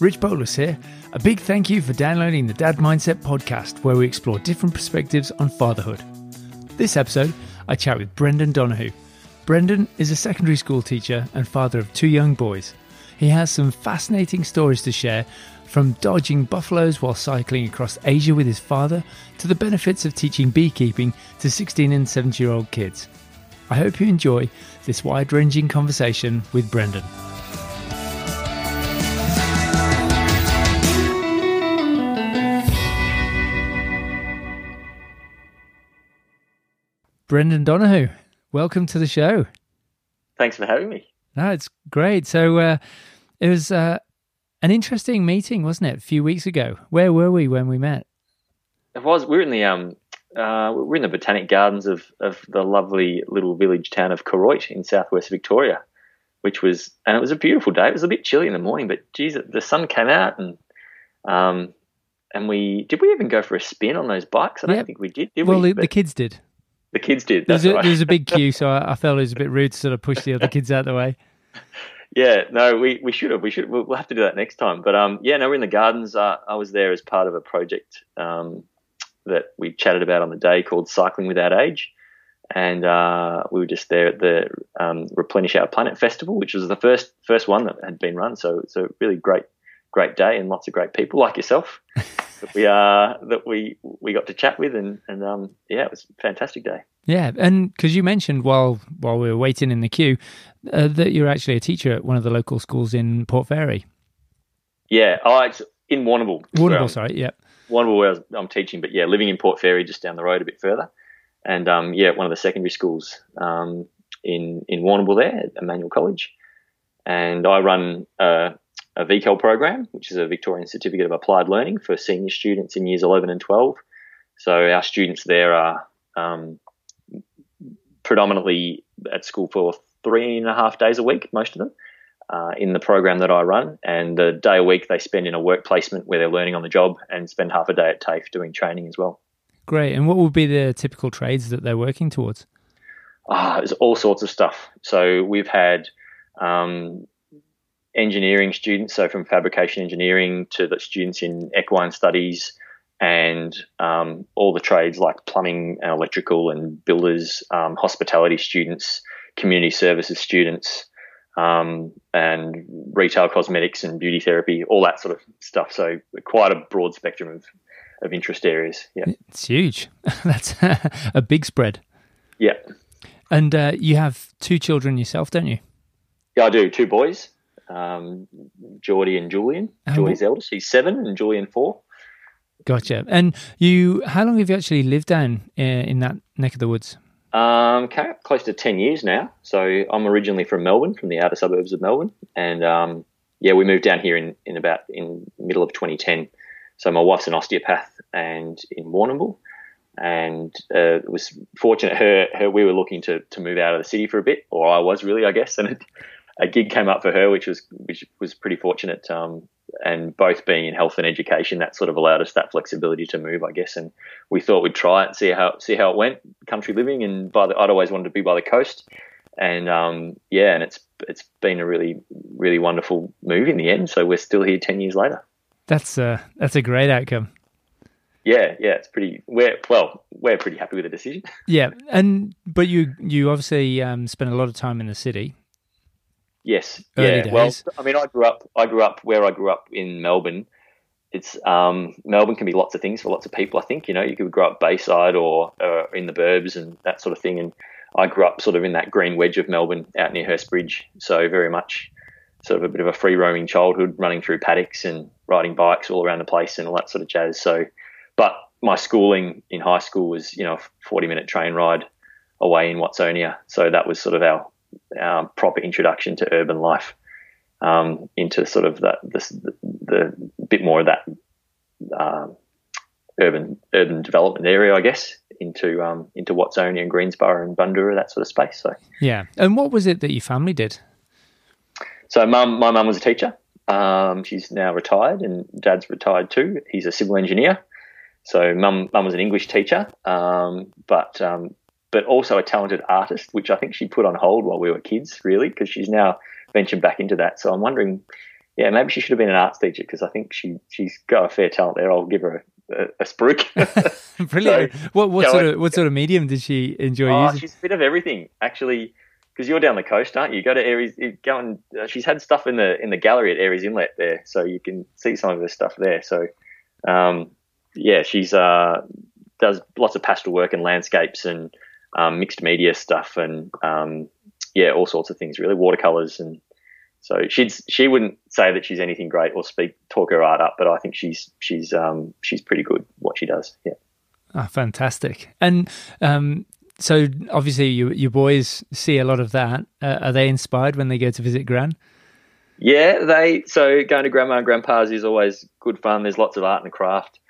Rich Bolus here. A big thank you for downloading the Dad Mindset podcast, where we explore different perspectives on fatherhood. This episode, I chat with Brendan Donahoo. Brendan is a secondary school teacher and father of two young boys. He has some fascinating stories to share from dodging buffaloes while cycling across Asia with his father to the benefits of teaching beekeeping to 16 and 17 year old kids. I hope you enjoy this wide ranging conversation with Brendan. Brendan Donahoo, welcome to the show. Thanks for having me. No, it's great. So uh, it was uh, an interesting meeting, wasn't it? A few weeks ago. Where were we when we met? It was. We were in the um, uh, we're in the botanic gardens of of the lovely little village town of Koroit in southwest Victoria, which was and it was a beautiful day. It was a bit chilly in the morning, but geez, the sun came out and um, and we did we even go for a spin on those bikes? I don't yep. think we did. did well, we? the, the kids did. The kids did. There's a, right. there's a big queue, so I, I, felt it was a bit rude to sort of push the other kids out of the way. Yeah, no, we, we should have. We should. We'll have to do that next time. But um, yeah, no, we're in the gardens. Uh, I was there as part of a project um, that we chatted about on the day called Cycling Without Age, and uh, we were just there at the um, Replenish Our Planet Festival, which was the first first one that had been run. So it's a really great great day and lots of great people like yourself that we uh, that we we got to chat with and and um, yeah, it was a fantastic day. Yeah, and because you mentioned while while we were waiting in the queue uh, that you're actually a teacher at one of the local schools in Port Fairy. Yeah, oh, it's in Warrnambool. Warrnambool, sorry, yeah. Warrnambool where I'm teaching, but yeah, living in Port Fairy just down the road a bit further, and um, yeah, one of the secondary schools um, in in Warrnambool there Emmanuel College, and I run. Uh, a VCAL program, which is a Victorian Certificate of Applied Learning for senior students in years 11 and 12. So our students there are um, predominantly at school for three and a half days a week, most of them, uh, in the program that I run. And the day a week they spend in a work placement where they're learning on the job and spend half a day at TAFE doing training as well. Great. And what would be the typical trades that they're working towards? Ah, there's all sorts of stuff. So we've had um, engineering students, so from fabrication engineering to the students in equine studies and um, all the trades like plumbing and electrical and builders, um, hospitality students, community services students, um, and retail cosmetics and beauty therapy, all that sort of stuff. So quite a broad spectrum of, of interest areas. Yeah, it's huge. That's a big spread. Yeah, and uh, you have two children yourself, don't you? Yeah, I do. Two boys um, Geordie and Julian. Oh, Geordie's eldest, he's seven, and Julian four. Gotcha. And you, how long have you actually lived down uh, in that neck of the woods? Um, close to ten years now. So I'm originally from Melbourne, from the outer suburbs of Melbourne, and um, yeah, we moved down here in, in about in middle of 2010. So my wife's an osteopath, and in Warrnambool, and uh, was fortunate. Her, her, we were looking to to move out of the city for a bit, or I was really, I guess, and it, a gig came up for her, which was which was pretty fortunate. Um, and both being in health and education, that sort of allowed us that flexibility to move, I guess. And we thought we'd try it, see how see how it went. Country living, and by the, I'd always wanted to be by the coast, and um, yeah, and it's it's been a really really wonderful move in the end. So we're still here ten years later. That's a that's a great outcome. Yeah, yeah, it's pretty. We're well, we're pretty happy with the decision. Yeah, and but you you obviously um, spent a lot of time in the city. Yes. Early yeah. Days. Well, I mean, I grew up. I grew up where I grew up in Melbourne. It's um, Melbourne can be lots of things for lots of people. I think you know you could grow up Bayside or uh, in the burbs and that sort of thing. And I grew up sort of in that green wedge of Melbourne, out near Hurstbridge. So very much sort of a bit of a free roaming childhood, running through paddocks and riding bikes all around the place and all that sort of jazz. So, but my schooling in high school was you know a forty minute train ride away in Watsonia. So that was sort of our um, proper introduction to urban life um, into sort of that this, the, the, bit more of that um, urban urban development area, I guess, into um, into Watsonia and Greensborough and Bundoora, that sort of space. So yeah, and what was it that your family did? So, mum, my mum was a teacher. Um, she's now retired, and dad's retired too. He's a civil engineer. So, mum, mum was an English teacher, um, but um, but also a talented artist, which I think she put on hold while we were kids, really, because she's now ventured back into that. So I'm wondering yeah, maybe she should have been an arts teacher because I think she she's got a fair talent there. I'll give her a, a, a spruik. Brilliant. so, what what sort of what sort of medium did she enjoy oh, using? She's a bit of everything actually. Because you're down the coast, aren't you? Go to Aireys. Go and uh, she's had stuff in the in the gallery at Aireys Inlet there, so you can see some of her stuff there. So, um, yeah, she's uh, does lots of pastel work and landscapes and um, mixed media stuff and um, yeah, all sorts of things really, watercolors and so she'd she wouldn't say that she's anything great or speak talk her art up, but I think she's she's um, she's pretty good what she does. Yeah. Ah, fantastic. And um, so obviously you, your boys see a lot of that. Uh, are they inspired when they go to visit Gran? Yeah, they so going to grandma and grandpa's is always good fun. There's lots of art and craft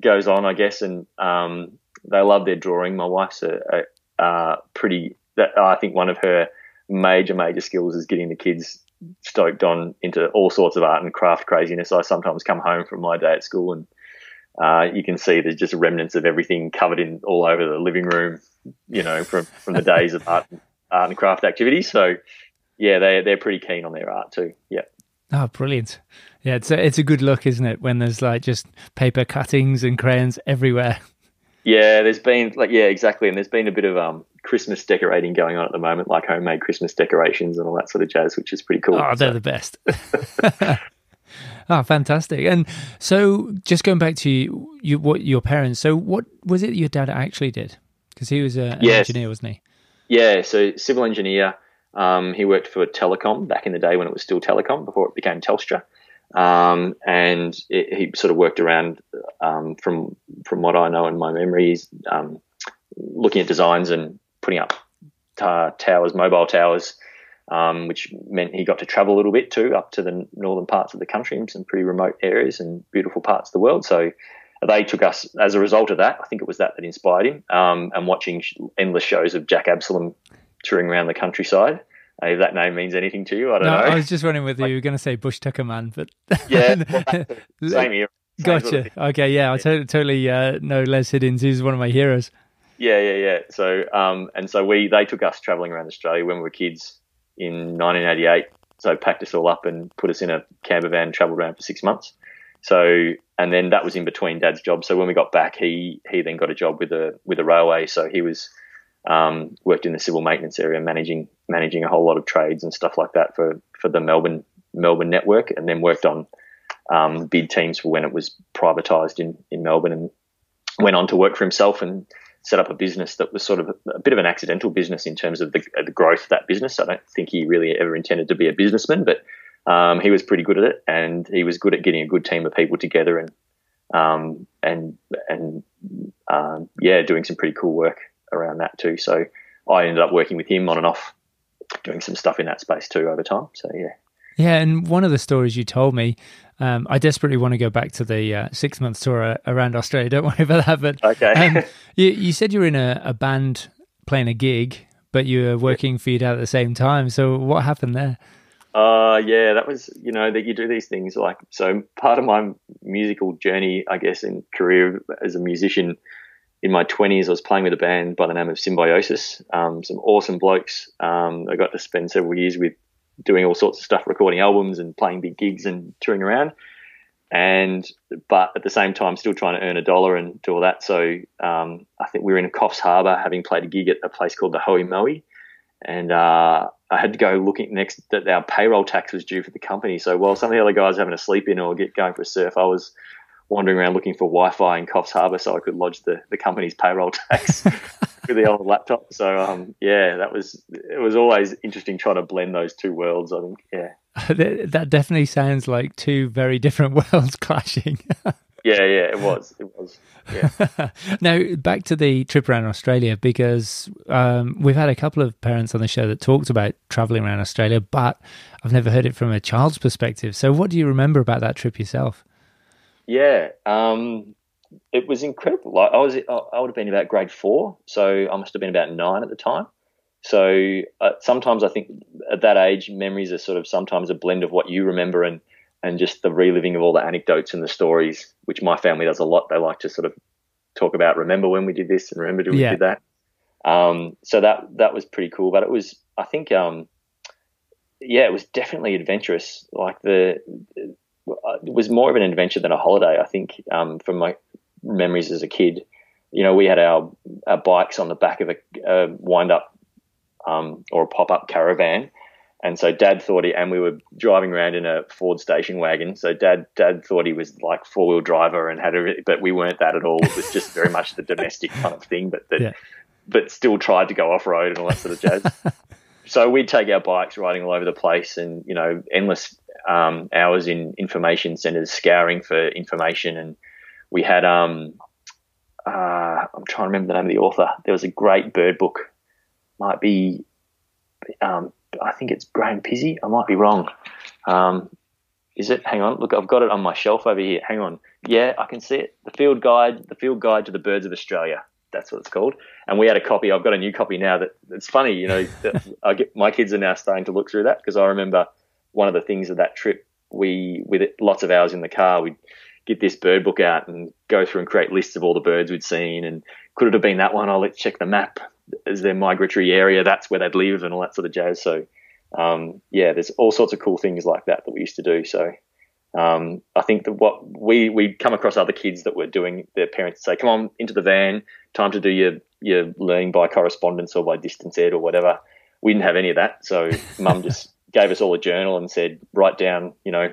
goes on, I guess, and um, they love their drawing. My wife's a, a pretty. That, I think one of her major major skills is getting the kids stoked on into all sorts of art and craft craziness. I sometimes come home from my day at school and uh, you can see there's just remnants of everything covered in all over the living room, you know, from, from the days of art, art and craft activities. So, yeah, they they're pretty keen on their art too. Yeah. Oh, brilliant! Yeah, it's a, it's a good look, isn't it? When there's like just paper cuttings and crayons everywhere. Yeah, there's been like yeah, exactly, and there's been a bit of um Christmas decorating going on at the moment, like homemade Christmas decorations and all that sort of jazz, which is pretty cool. Oh, they're so. the best. oh, fantastic! And so, just going back to you, you, what your parents. So, what was it your dad actually did? Because he was a, an yes. engineer, wasn't he? Yeah, so civil engineer. Um, he worked for Telecom back in the day when it was still Telecom before it became Telstra. Um, and it, he sort of worked around um, from from what I know in my memories, um, looking at designs and putting up towers, mobile towers, um, which meant he got to travel a little bit too, up to the northern parts of the country in some pretty remote areas and beautiful parts of the world. So they took us as a result of that. I think it was that that inspired him. Um, and watching endless shows of Jack Absalom touring around the countryside if that name means anything to you, I don't no, know. I was just wondering whether like, you were going to say Bush Tucker Man, but yeah, well, same here. Same gotcha. Okay, yeah, I totally, totally uh, know Les Hiddins. He's one of my heroes. Yeah, yeah, yeah. So, um, and so we they took us traveling around Australia when we were kids in 1988. So packed us all up and put us in a camper van, travelled around for six months. So, and then that was in between Dad's job. So when we got back, he he then got a job with a with a railway. So he was um, worked in the civil maintenance area, managing managing a whole lot of trades and stuff like that for for the Melbourne Melbourne network, and then worked on um, bid teams for when it was privatised in in Melbourne, and went on to work for himself and set up a business that was sort of a, bit of an accidental business in terms of the, the, growth of that business. I don't think he really ever intended to be a businessman, but um, he was pretty good at it, and he was good at getting a good team of people together and um, and and um, yeah, doing some pretty cool work around that too. So I ended up working with him on and off, doing some stuff in that space too over time. So yeah. Yeah, and one of the stories you told me, um, I desperately want to go back to the uh, six month tour around Australia. Don't worry about that. But okay, um, you, you said you were in a, a, band playing a gig, but you were working for your dad at the same time. So what happened there? Uh, yeah, that was you know that you do these things like so. Part of my musical journey, I guess, in career as a musician in my 20s, I was playing with a band by the name of Symbiosis. Um, some awesome blokes. Um, I got to spend several years with doing all sorts of stuff, recording albums and playing big gigs and touring around. And but at the same time, still trying to earn a dollar and do all that. So um, I think we were in Coffs Harbour, having played a gig at a place called the Hoey Moey, and uh, I had to go looking next that our payroll tax was due for the company. So while some of the other guys were having a sleep in or get going for a surf, I was wandering around looking for Wi-Fi in Coffs Harbour so I could lodge the, the company's payroll tax with the old laptop. So um, yeah, that was it was always interesting trying to blend those two worlds. I think yeah. that definitely sounds like two very different worlds clashing. yeah, yeah, it was. It was. Yeah. now back to the trip around Australia because um, we've had a couple of parents on the show that talked about traveling around Australia, but I've never heard it from a child's perspective. So, what do you remember about that trip yourself? Yeah, um, it was incredible. Like I was, I would have been about grade four, so I must have been about nine at the time. So uh, sometimes I think at that age, memories are sort of sometimes a blend of what you remember and and just the reliving of all the anecdotes and the stories, which my family does a lot. They like to sort of talk about, remember when we did this and remember when yeah. we did that. Um, so that that was pretty cool. But it was, I think, um, yeah, it was definitely adventurous. Like the was more of an adventure than a holiday. I think um, from my memories as a kid. You know, we had our, our bikes on the back of a, a wind up um, or a pop up caravan, and so Dad thought he, and we were driving around in a Ford station wagon. So Dad, Dad thought he was like four wheel driver and had a, but we weren't that at all. It was just very much the domestic kind of thing, but that, yeah. but still tried to go off road and all that sort of jazz. so we'd take our bikes riding all over the place, and you know, endless um, hours in information centers scouring for information, and we had um, uh, I'm trying to remember the name of the author. There was a great bird book, might be um, I think it's Graham Pizzey. I might be wrong. Um, is it? Hang on. Look, I've got it on my shelf over here. Hang on. Yeah, I can see it. The Field Guide, the Field Guide to the Birds of Australia. That's what it's called. And we had a copy. I've got a new copy now. That it's funny, you know. I get my kids are now starting to look through that because I remember one of the things of that trip. We with lots of hours in the car. We'd get this bird book out and go through and create lists of all the birds we'd seen. And could it have been that one? Oh, let's check the map Is their migratory area, that's where they'd live and all that sort of jazz. So, um, yeah, there's all sorts of cool things like that that we used to do. So, um, I think that what we we come across other kids that were doing, their parents say, "Come on into the van, time to do your your learning by correspondence or by distance ed or whatever." We didn't have any of that, so Mum just gave us all a journal and said, "Write down, you know."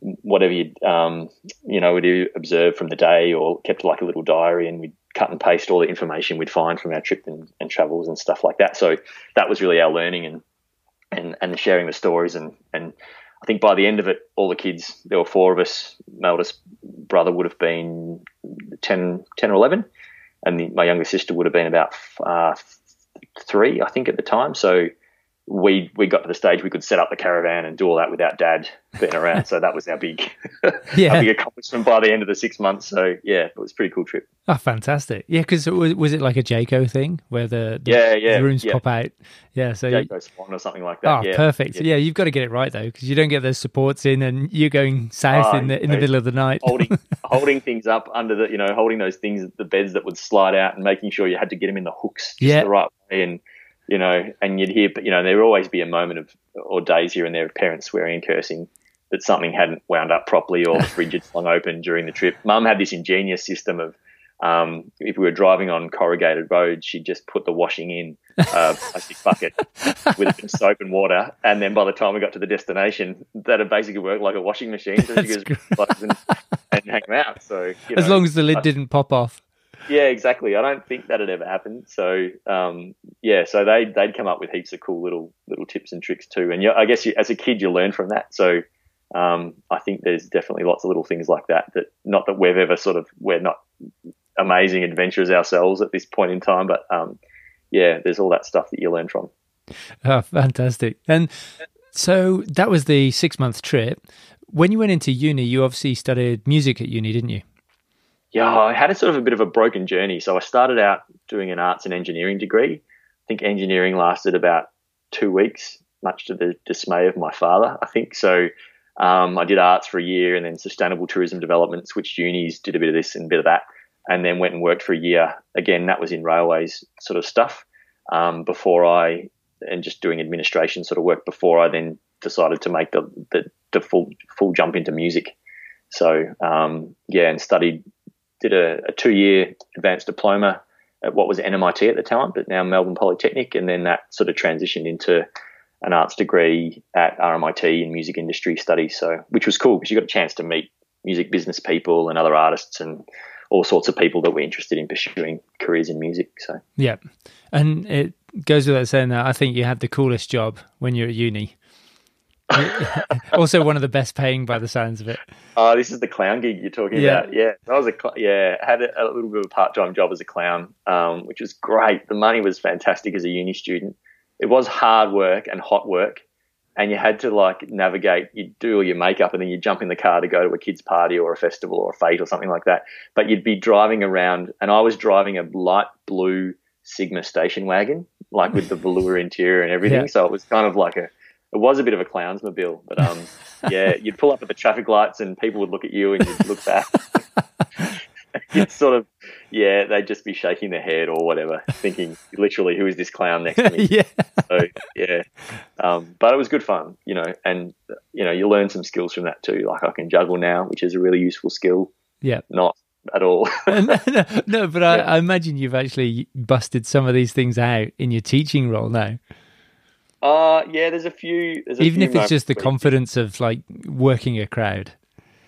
Whatever you um, you know, do observe from the day, or kept like a little diary, and we'd cut and paste all the information we'd find from our trip and, and travels and stuff like that. So that was really our learning and and and sharing the stories and and I think by the end of it, all the kids, there were four of us. My oldest brother would have been 10, 10 or 11, and the, my younger sister would have been about uh, three, I think, at the time. So we we got to the stage we could set up the caravan and do all that without dad being around. so that was our big, yeah. our big accomplishment by the end of the six months. So yeah, it was a pretty cool trip. Oh, fantastic! Yeah, because was, was it like a Jayco thing where the, the yeah yeah the rooms yeah. pop out? Yeah, so Jayco Swan or something like that. Oh, yeah. perfect. Yeah. yeah. you've got to get it right though, because you don't get those supports in, and you're going south oh, in the in the middle of the night, holding holding things up under the you know holding those things the beds that would slide out and making sure you had to get them in the hooks just yeah. the right way and you know, and you'd hear, you know, there would always be a moment of, or days here and there of parents swearing and cursing that something hadn't wound up properly or the fridge had swung open during the trip. Mum had this ingenious system of, um, if we were driving on corrugated roads, she'd just put the washing in a plastic bucket with a bit of soap and water, and then by the time we got to the destination, that had basically worked like a washing machine. So she could and, and hang them out. So as know, long as the lid I, didn't pop off. Yeah, exactly. I don't think that had ever happened. So, um, yeah, so they they'd come up with heaps of cool little little tips and tricks too. And I guess you, as a kid, you learn from that. So, um, I think there's definitely lots of little things like that. That not that we've ever sort of we're not amazing adventurers ourselves at this point in time, but um, yeah, there's all that stuff that you learn from. Oh, fantastic! And so that was the six month trip. When you went into uni, you obviously studied music at uni, didn't you? Yeah, I had a sort of a bit of a broken journey. So I started out doing an arts and engineering degree. I think engineering lasted about two weeks, much to the dismay of my father, I think. So um, I did arts for a year and then sustainable tourism development, switched unis, did a bit of this and a bit of that, and then went and worked for a year. Again, that was in railways sort of stuff um, before I, and just doing administration sort of work before I then decided to make the, the, the full, full jump into music. So, um, yeah, and studied did a, a two year advanced diploma at what was NMIT at the time, but now Melbourne Polytechnic, and then that sort of transitioned into an arts degree at RMIT in music industry studies. So, which was cool because you got a chance to meet music business people and other artists and all sorts of people that were interested in pursuing careers in music. So, yeah, and it goes without saying that I think you had the coolest job when you're at uni. also, one of the best paying by the sounds of it. Oh, this is the clown gig you're talking yeah. about. Yeah, I was a cl- yeah had a, a, little bit of a part time job as a clown, um, which was great. The money was fantastic as a uni student. It was hard work and hot work, and you had to like navigate. You do all your makeup, and then you jump in the car to go to a kids' party or a festival or a fete or something like that. But you'd be driving around, and I was driving a light blue Sigma station wagon, like with the velour interior and everything. Yeah. So it was kind of like a it was a bit of a clownsmobile, but um, yeah, you'd pull up at the traffic lights and people would look at you and you'd look back. it's sort of yeah, they'd just be shaking their head or whatever, thinking literally, who is this clown next to me? yeah. So yeah, um, but it was good fun, you know, and you know you learn some skills from that too. Like I can juggle now, which is a really useful skill. Yeah. Not at all. no, no, no, but I, I, imagine you've actually busted some of these things out in your teaching role now. Uh yeah, there's a few. There's a Even few if it's just the confidence of like working a crowd.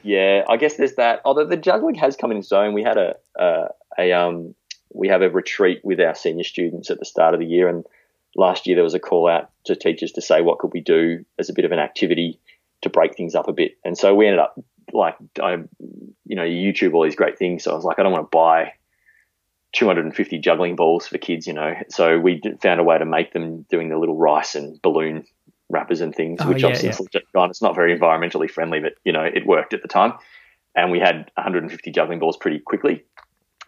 Yeah, I guess there's that. Although the juggling has come in its own. We had a, a, a um we have a retreat with our senior students at the start of the year, and last year there was a call out to teachers to say what could we do as a bit of an activity to break things up a bit, and so we ended up like I, you know, you YouTube all these great things. So I was like, I don't want to buy 250 juggling balls for kids, you know. So we found a way to make them doing the little rice and balloon wrappers and things, oh, which yeah, obviously yeah. it's not very environmentally friendly, but you know, it worked at the time. And we had 150 juggling balls pretty quickly.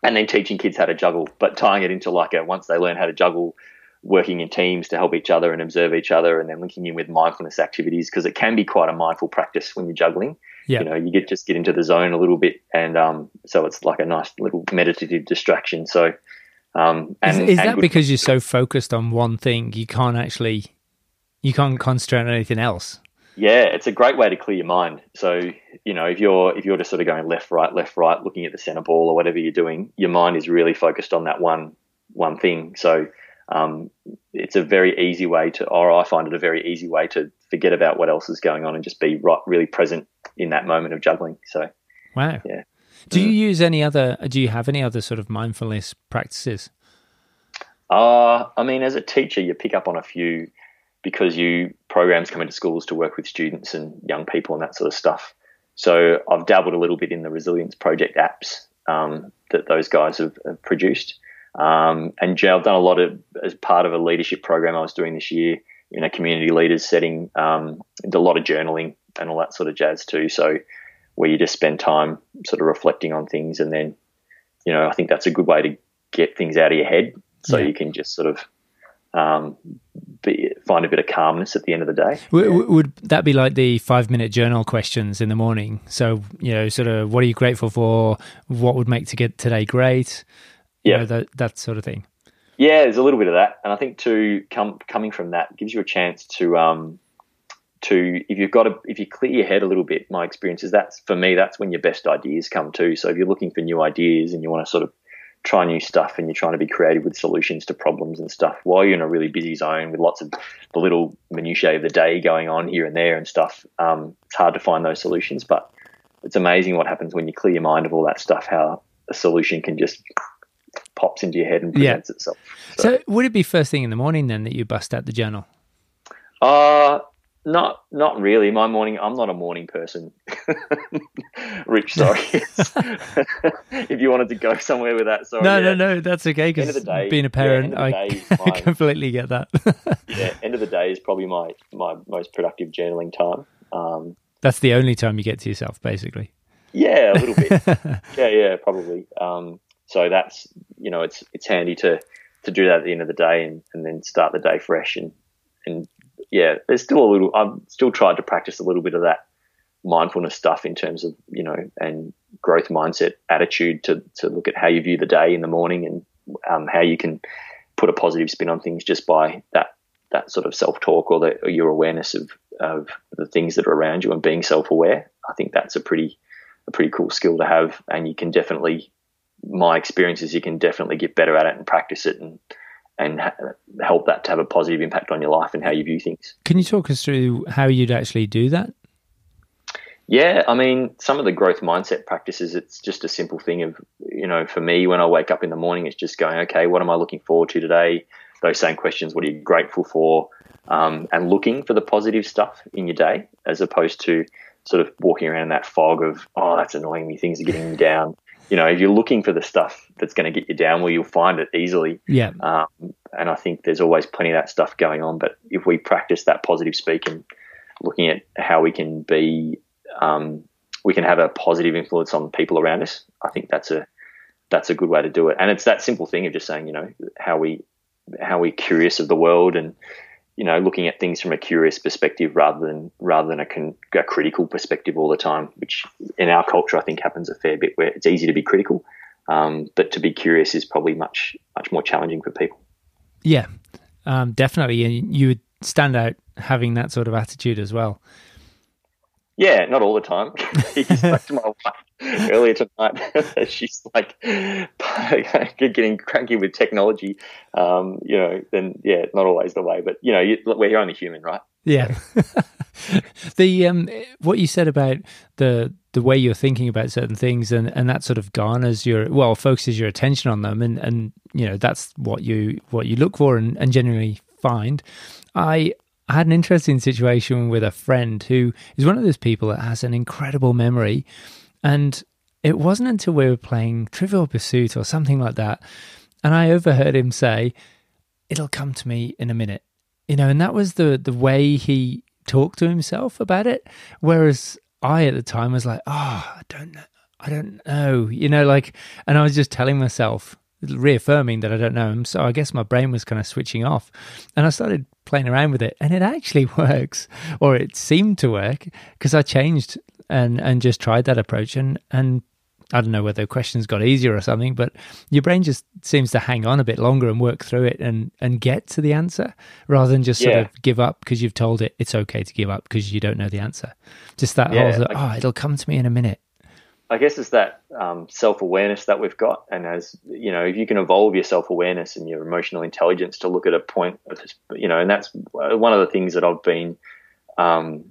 And then teaching kids how to juggle, but tying it into like a once they learn how to juggle, working in teams to help each other and observe each other, and then linking in with mindfulness activities because it can be quite a mindful practice when you're juggling. Yeah. You know, you get just get into the zone a little bit, and um, so it's like a nice little meditative distraction. So, um, and, is, is and that because you're so focused on one thing, you can't actually, you can't concentrate on anything else? Yeah, it's a great way to clear your mind. So, you know, if you're if you're just sort of going left, right, left, right, looking at the center ball or whatever you're doing, your mind is really focused on that one one thing. So, um, it's a very easy way to, or I find it a very easy way to forget about what else is going on and just be right, really present in that moment of juggling. So, wow, yeah. Do you use any other? Do you have any other sort of mindfulness practices? Uh, I mean, as a teacher, you pick up on a few because you programs come into schools to work with students and young people and that sort of stuff. So I've dabbled a little bit in the resilience project apps um, that those guys have, have produced. Um, and I've done a lot of as part of a leadership program I was doing this year in a community leaders setting. Um, a lot of journaling and all that sort of jazz too. So where you just spend time sort of reflecting on things, and then you know I think that's a good way to get things out of your head, so yeah. you can just sort of um, be, find a bit of calmness at the end of the day. Would, yeah. would, that be like the five minute journal questions in the morning? So, you know, sort of what are you grateful for? What would make to get today great? Yeah. You know, that, that sort of thing. Yeah, there's a little bit of that. And I think too, come, coming from that gives you a chance to, um, to if you've got to if you clear your head a little bit my experience is that's for me that's when your best ideas come too so if you're looking for new ideas and you want to sort of try new stuff and you're trying to be creative with solutions to problems and stuff while you're in a really busy zone with lots of the little minutiae of the day going on here and there and stuff um, it's hard to find those solutions but it's amazing what happens when you clear your mind of all that stuff how a solution can just pops into your head and presents yeah. itself so. so would it be first thing in the morning then that you bust out the journal uh not, not really. My morning. I'm not a morning person. Rich, sorry. if you wanted to go somewhere with that, sorry. No, yeah. no, no. That's okay. Because being a parent, yeah, I my, completely get that. yeah, end of the day is probably my my most productive journaling time. Um, that's the only time you get to yourself, basically. Yeah, a little bit. yeah, yeah, probably. Um, so that's you know, it's it's handy to to do that at the end of the day and, and then start the day fresh and and yeah, there's still a little. I'm still trying to practice a little bit of that mindfulness stuff in terms of you know and growth mindset attitude to to look at how you view the day in the morning and um, how you can put a positive spin on things just by that that sort of self talk or, or your awareness of of the things that are around you and being self aware. I think that's a pretty a pretty cool skill to have, and you can definitely. My experience is you can definitely get better at it and practice it and and ha- help that to have a positive impact on your life and how you view things. Can you talk us through how you'd actually do that? Yeah, I mean, some of the growth mindset practices, it's just a simple thing of, you know, for me, when I wake up in the morning, it's just going, okay, what am I looking forward to today? Those same questions, what are you grateful for? Um, and looking for the positive stuff in your day as opposed to sort of walking around in that fog of, oh, that's annoying me, things are getting me down you know, if you're looking for the stuff that's going to get you down, well, you'll find it easily. Yeah. Um, and I think there's always plenty of that stuff going on. But if we practice that positive speaking, looking at how we can be, um, we can have a positive influence on people around us. I think that's a that's a good way to do it. And it's that simple thing of just saying, you know, how we how we curious of the world and you know, looking at things from a curious perspective rather than rather than a, con, a, critical perspective all the time, which in our culture I think happens a fair bit, where it's easy to be critical. Um, but to be curious is probably much much more challenging for people. Yeah, um, definitely, and you would stand out having that sort of attitude as well. Yeah, not all the time. he spoke to my wife earlier tonight. She's like getting cranky with technology. Um, you know, then yeah, not always the way, but you know, you, we're only human, right? Yeah. the um, what you said about the the way you're thinking about certain things and, and that sort of garners your well focuses your attention on them and, and you know that's what you what you look for and, and generally find. I I had an interesting situation with a friend who is one of those people that has an incredible memory. And it wasn't until we were playing Trivial Pursuit or something like that. And I overheard him say, It'll come to me in a minute. You know, and that was the the way he talked to himself about it. Whereas I at the time was like, Oh, I don't know. I don't know. You know, like and I was just telling myself, reaffirming that I don't know him. So I guess my brain was kind of switching off. And I started playing around with it and it actually works or it seemed to work because I changed and and just tried that approach and and I don't know whether questions got easier or something, but your brain just seems to hang on a bit longer and work through it and and get to the answer rather than just sort yeah. of give up because you've told it it's okay to give up because you don't know the answer. Just that yeah, whole, oh, it'll come to me in a minute. I guess it's that um, self awareness that we've got, and as you know, if you can evolve your self awareness and your emotional intelligence to look at a point, of, you know, and that's one of the things that I've been, um,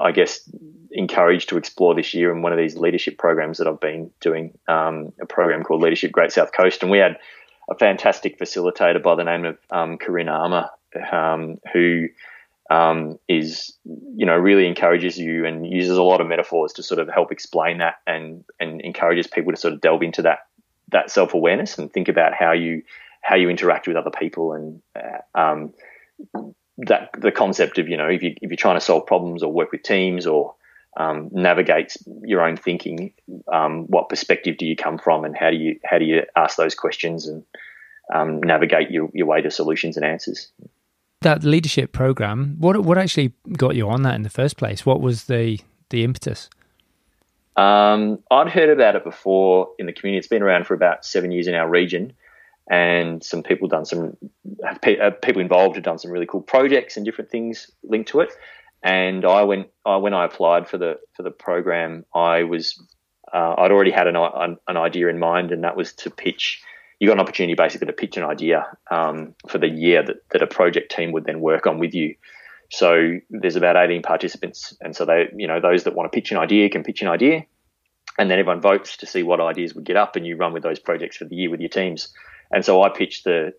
I guess, encouraged to explore this year in one of these leadership programs that I've been doing, um, a program called Leadership Great South Coast, and we had a fantastic facilitator by the name of um, Corinne Armour, um, who um, is you know really encourages you and uses a lot of metaphors to sort of help explain that and and encourages people to sort of delve into that that self awareness and think about how you how you interact with other people and uh, um, that the concept of you know if you if you're trying to solve problems or work with teams or um, navigate your own thinking, um, what perspective do you come from, and how do you how do you ask those questions and um, navigate your, your way to solutions and answers that leadership program, what what actually got you on that in the first place? What was the the impetus? Um, I'd heard about it before in the community. It's been around for about seven years in our region, and some people done some uh, people involved have done some really cool projects and different things linked to it. And I went I, when I applied for the for the program, I was uh, I'd already had an, an idea in mind, and that was to pitch you got an opportunity basically to pitch an idea um, for the year that, that a project team would then work on with you. So there's about 18 participants, and so they, you know, those that want to pitch an idea can pitch an idea, and then everyone votes to see what ideas would get up, and you run with those projects for the year with your teams. And so I pitched the,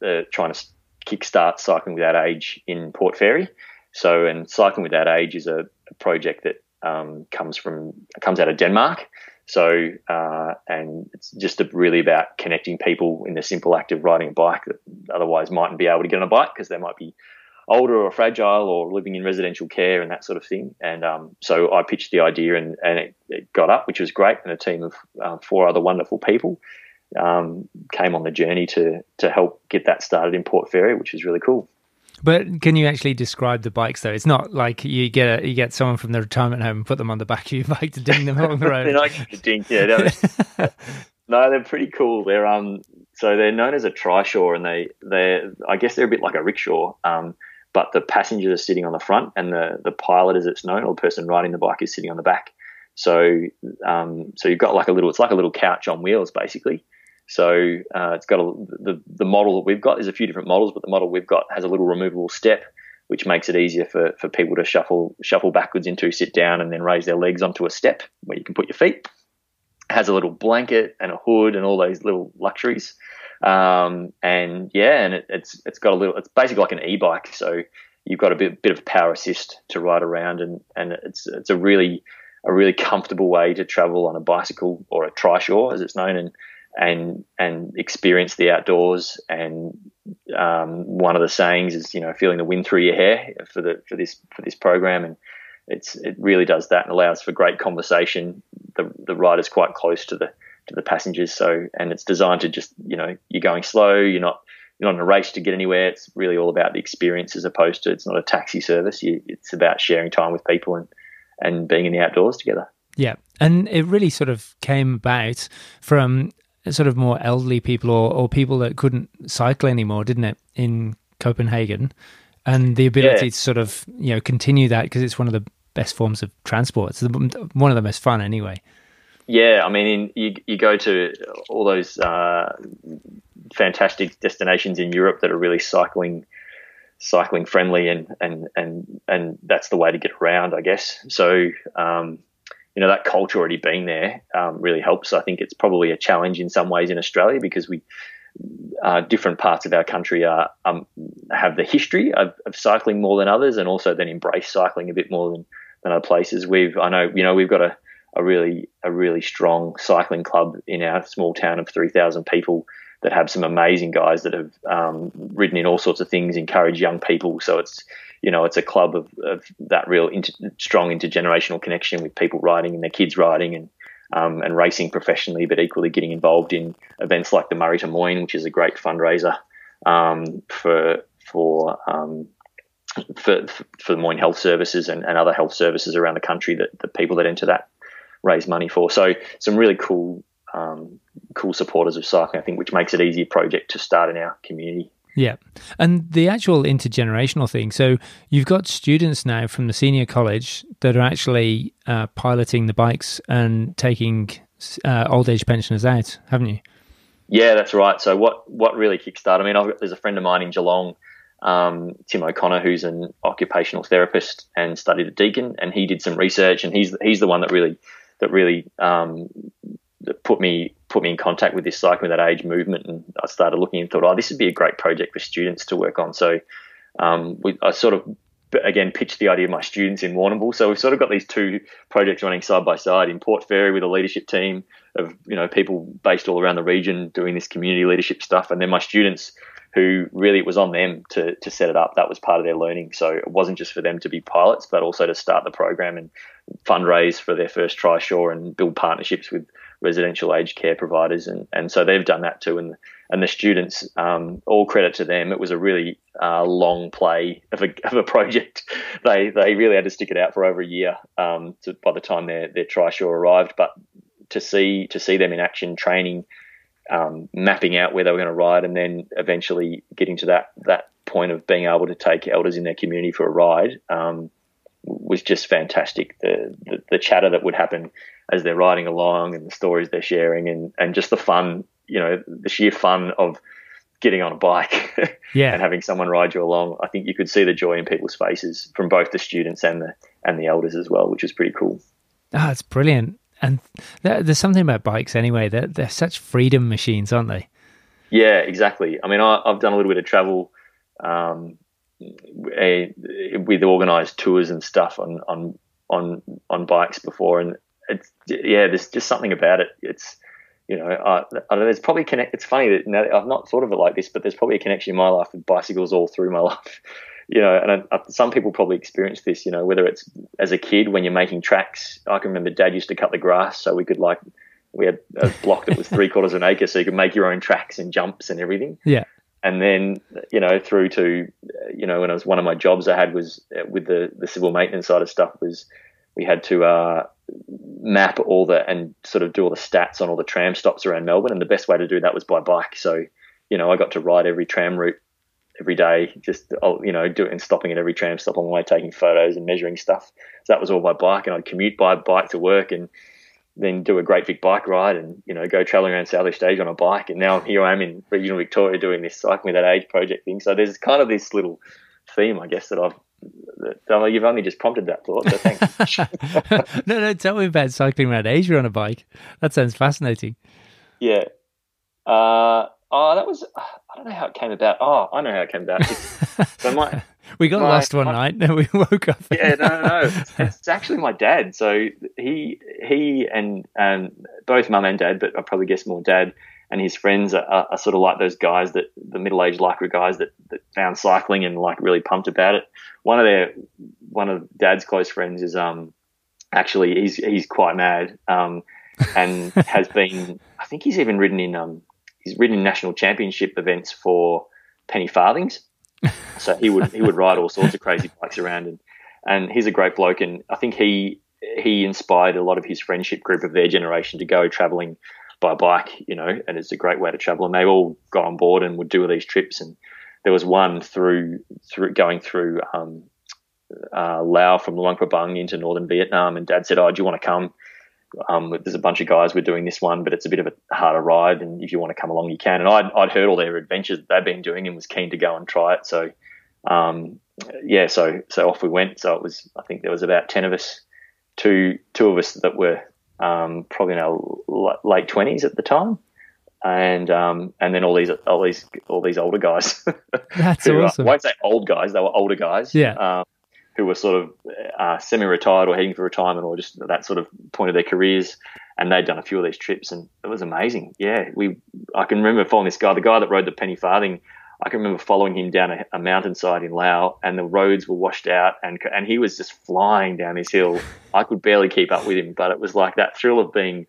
the trying to kickstart cycling without age in Port Fairy. So, and cycling without age is a, a project that um, comes from comes out of Denmark. So, uh, and it's just really about connecting people in the simple act of riding a bike that otherwise mightn't be able to get on a bike because they might be older or fragile or living in residential care and that sort of thing. And um, so I pitched the idea and, and it, it, got up, which was great. And a team of uh, four other wonderful people um, came on the journey to to help get that started in Port Fairy, which is really cool. But can you actually describe the bikes though? It's not like you get a, you get someone from the retirement home and put them on the back of your bike to ding them along the road. they're ding, yeah. no, they're pretty cool. They're um so they're known as a trishaw, and they they I guess they're a bit like a rickshaw. Um, but the passengers are sitting on the front, and the the pilot, as it's known, or the person riding the bike, is sitting on the back. So um so you've got like a little it's like a little couch on wheels basically. So uh, it's got a, the the model that we've got. There's a few different models, but the model we've got has a little removable step, which makes it easier for, for people to shuffle shuffle backwards into, sit down, and then raise their legs onto a step where you can put your feet. It has a little blanket and a hood and all those little luxuries. Um, and yeah, and it, it's it's got a little. It's basically like an e-bike. So you've got a bit bit of power assist to ride around, and and it's it's a really a really comfortable way to travel on a bicycle or a trishaw, as it's known, and and and experience the outdoors. And um, one of the sayings is, you know, feeling the wind through your hair for the for this for this program, and it's it really does that and allows for great conversation. The the rider's quite close to the to the passengers, so and it's designed to just you know you're going slow, you're not you're not in a race to get anywhere. It's really all about the experience as opposed to it's not a taxi service. You, it's about sharing time with people and and being in the outdoors together. Yeah, and it really sort of came about from sort of more elderly people or, or people that couldn't cycle anymore, didn't it, in Copenhagen? And the ability yeah. to sort of you know continue that because it's one of the best forms of transport. It's one of the most fun anyway. Yeah, I mean, in, you you go to all those uh, fantastic destinations in Europe that are really cycling cycling friendly and and and and that's the way to get around, I guess. So um, you know that culture already being there um, really helps. I think it's probably a challenge in some ways in Australia because we uh, different parts of our country are um, have the history of, of, cycling more than others, and also then embrace cycling a bit more than, than other places. We've I know you know we've got a, a really a really strong cycling club in our small town of three thousand people that have some amazing guys that have um, ridden in all sorts of things, encourage young people. So it's you know it's a club of, of that real inter- strong intergenerational connection with people riding and their kids riding and um, and racing professionally, but equally getting involved in events like the Murray to Moyne, which is a great fundraiser um, for for um, for, for the Moyne Health Services and, and, other health services around the country that the people that enter that raise money for. So some really cool um, cool supporters of cycling, I think, which makes it easier project to start in our community. Yeah. And the actual intergenerational thing. So you've got students now from the senior college that are actually uh, piloting the bikes and taking uh, old age pensioners out, haven't you? Yeah, that's right. So what what really kickstarted? I mean, I've, there's a friend of mine in Geelong, um, Tim O'Connor, who's an occupational therapist and studied at Deakin, and he did some research, and he's he's the one that really that really um, put me put me in contact with this cycling that age movement, and I started looking and thought, oh, this would be a great project for students to work on. So um, we, I sort of again pitched the idea of my students in Warrnambool. So we've sort of got these two projects running side by side in Port Fairy with a leadership team of you know people based all around the region doing this community leadership stuff, and then my students who really it was on them to to set it up. That was part of their learning. So it wasn't just for them to be pilots, but also to start the program and fundraise for their first trishaw and build partnerships with residential aged care providers, and, and so they've done that too. And and the students, um, all credit to them. It was a really uh, long play of a, of a project. they they really had to stick it out for over a year um, to, by the time their their trishaw arrived. But to see to see them in action, training, um, mapping out where they were going to ride, and then eventually getting to that that point of being able to take elders in their community for a ride um, was just fantastic. The, the, the chatter that would happen as they're riding along and the stories they're sharing and, and just the fun, you know, the sheer fun of getting on a bike yeah. and having someone ride you along. I think you could see the joy in people's faces from both the students and the and the elders as well, which is pretty cool. Ah, oh, it's brilliant. And there's something about bikes anyway. They're, they're such freedom machines, aren't they? Yeah, exactly. I mean, I, have done a little bit of travel um, a, with organised tours and stuff on, on on on bikes before, and it's yeah, there's just something about it. It's you know, uh, I don't know, there's probably connect. It's funny that now, I've not thought of it like this, but there's probably a connection in my life with bicycles all through my life. You know, and I, I, some people probably experience this. You know, whether it's as a kid when you're making tracks. I can remember Dad used to cut the grass so we could like we had a block that was three quarters of an acre, so you could make your own tracks and jumps and everything. Yeah. And then, you know, through to, you know, when I was one of my jobs I had was uh, with the the civil maintenance side of stuff was we had to uh, map all the and sort of do all the stats on all the tram stops around Melbourne. And the best way to do that was by bike. So, you know, I got to ride every tram route every day, just oh, you know, doing stopping at every tram stop on the way, taking photos and measuring stuff. So that was all by bike, and I'd commute by bike to work, and then do a great big bike ride, and you know, go traveling around Southeast Asia on a bike. And now here I am in regional Victoria doing this cycling without age project thing. So there's kind of this little theme, I guess, that I've well, you've only just prompted that thought, so thanks. no, no, tell me about cycling around Asia on a bike. That sounds fascinating. Yeah. Uh, oh, that was, I don't know how it came about. Oh, I know how it came about. so my, we got my, lost one my, night and we woke up. yeah, no, no, no. It's, it's, actually my dad. So he, he and, and both mum and dad, but I probably guess more dad, and his friends are, are, sort of like those guys that the middle-aged lycra guys that, that found cycling and like really pumped about it. One of their one of dad's close friends is um actually he's he's quite mad um and has been I think he's even ridden in um he's ridden in national championship events for penny farthings. So he would he would ride all sorts of crazy bikes around and and he's a great bloke and I think he he inspired a lot of his friendship group of their generation to go traveling by bike, you know, and it's a great way to travel. And they all got on board and would do these trips. And there was one through through going through um, uh, Laos from Luang Prabang into northern Vietnam, and Dad said, "Oh, do you want to come?" Um, there's a bunch of guys we're doing this one, but it's a bit of a harder ride, and if you want to come along, you can. And I'd, I'd heard all their adventures that they'd been doing and was keen to go and try it. So, um, yeah, so so off we went. So it was, I think there was about ten of us, two two of us that were um, probably in our late twenties at the time, and um, and then all these all these all these older guys. That's who, awesome. I won't say old guys; they were older guys. Yeah. Um, who were sort of uh, semi-retired or heading for retirement or just that sort of point of their careers, and they'd done a few of these trips, and it was amazing. Yeah, we I can remember following this guy, the guy that rode the penny farthing. I can remember following him down a, a mountainside in Laos, and the roads were washed out, and and he was just flying down this hill. I could barely keep up with him, but it was like that thrill of being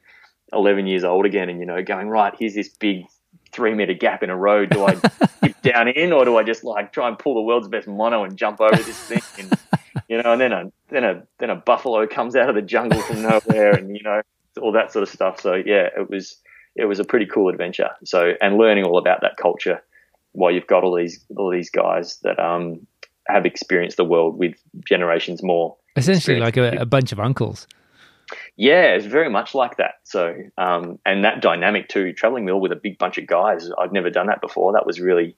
11 years old again, and you know, going right. Here's this big three meter gap in a road. Do I dip down in, or do I just like try and pull the world's best mono and jump over this thing? And, you know, and then a then a then a buffalo comes out of the jungle from nowhere, and you know all that sort of stuff. So yeah, it was it was a pretty cool adventure. So and learning all about that culture while you've got all these all these guys that um have experienced the world with generations more. Essentially, like a, a bunch of uncles. Yeah, it's very much like that. So, um, and that dynamic too, traveling mill with a big bunch of guys. I'd never done that before. That was really,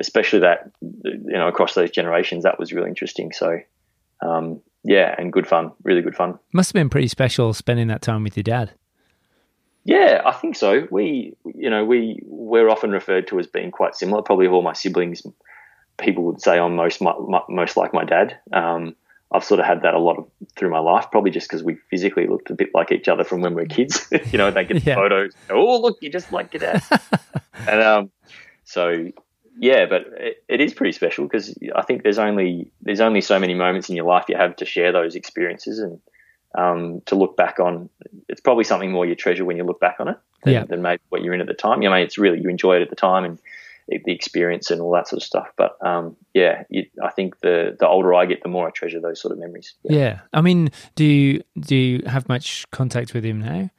especially that, you know, across those generations, that was really interesting. So, um, yeah, and good fun, really good fun. Must have been pretty special spending that time with your dad. Yeah, I think so. We, you know, we we're often referred to as being quite similar. Probably of all my siblings, people would say I'm most most like my dad. Um, I've sort of had that a lot of, through my life, probably just because we physically looked a bit like each other from when we were kids. you know, they get yeah. photos. Oh, look, you just like your dad. and um, so yeah, but it, it is pretty special because I think there's only there's only so many moments in your life you have to share those experiences and um, to look back on. It's probably something more you treasure when you look back on it than, yeah. than maybe what you're in at the time. You know, I mean, it's really you enjoy it at the time and the experience and all that sort of stuff. But um, yeah, you, I think the the older I get, the more I treasure those sort of memories. Yeah. yeah. I mean, do you do you have much contact with him now?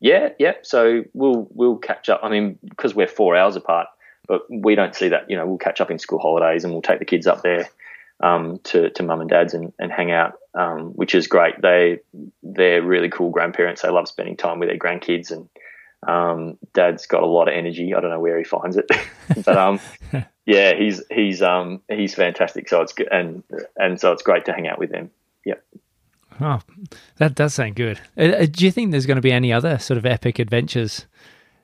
Yeah, yeah. So we'll we'll catch up. I mean, because we're four hours apart, but we don't see that. You know, we'll catch up in school holidays and we'll take the kids up there um, to to mum and dad's and, and hang out, um, which is great. They they're really cool grandparents. They love spending time with their grandkids and um, Dad's got a lot of energy. I don't know where he finds it, but um, yeah, he's he's um, he's fantastic. So it's good, and and so it's great to hang out with him. Yeah. Oh, that does sound good. Uh, uh do you think there's going to be any other sort of epic adventures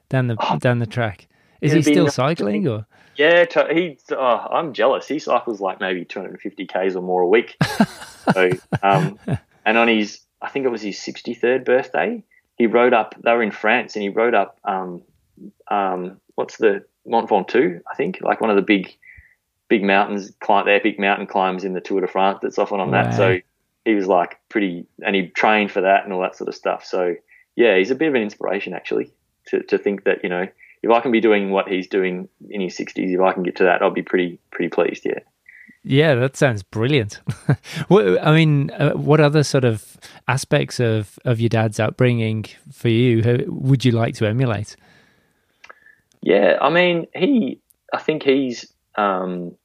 down the oh, down the track? Is he still cycling or? Yeah, he. Oh, I'm jealous. He cycles like maybe 250 k's or more a week. so, um, and on his, I think it was his 63rd birthday he rode up. They were in France, and he rode up. Um, um, what's the Mont Ventoux? I think like one of the big, big mountains. Climb the epic mountain climbs in the Tour de France. That's often on that. So he was like pretty, and he trained for that and all that sort of stuff. So yeah, he's a bit of an inspiration actually to to think that you know if I can be doing what he's doing in his sixties, if I can get to that, I'll be pretty pretty pleased. Yeah. Yeah, that sounds brilliant. I mean, uh, what other sort of aspects of, of your dad's upbringing for you would you like to emulate? Yeah, I mean, he, I think he's, um,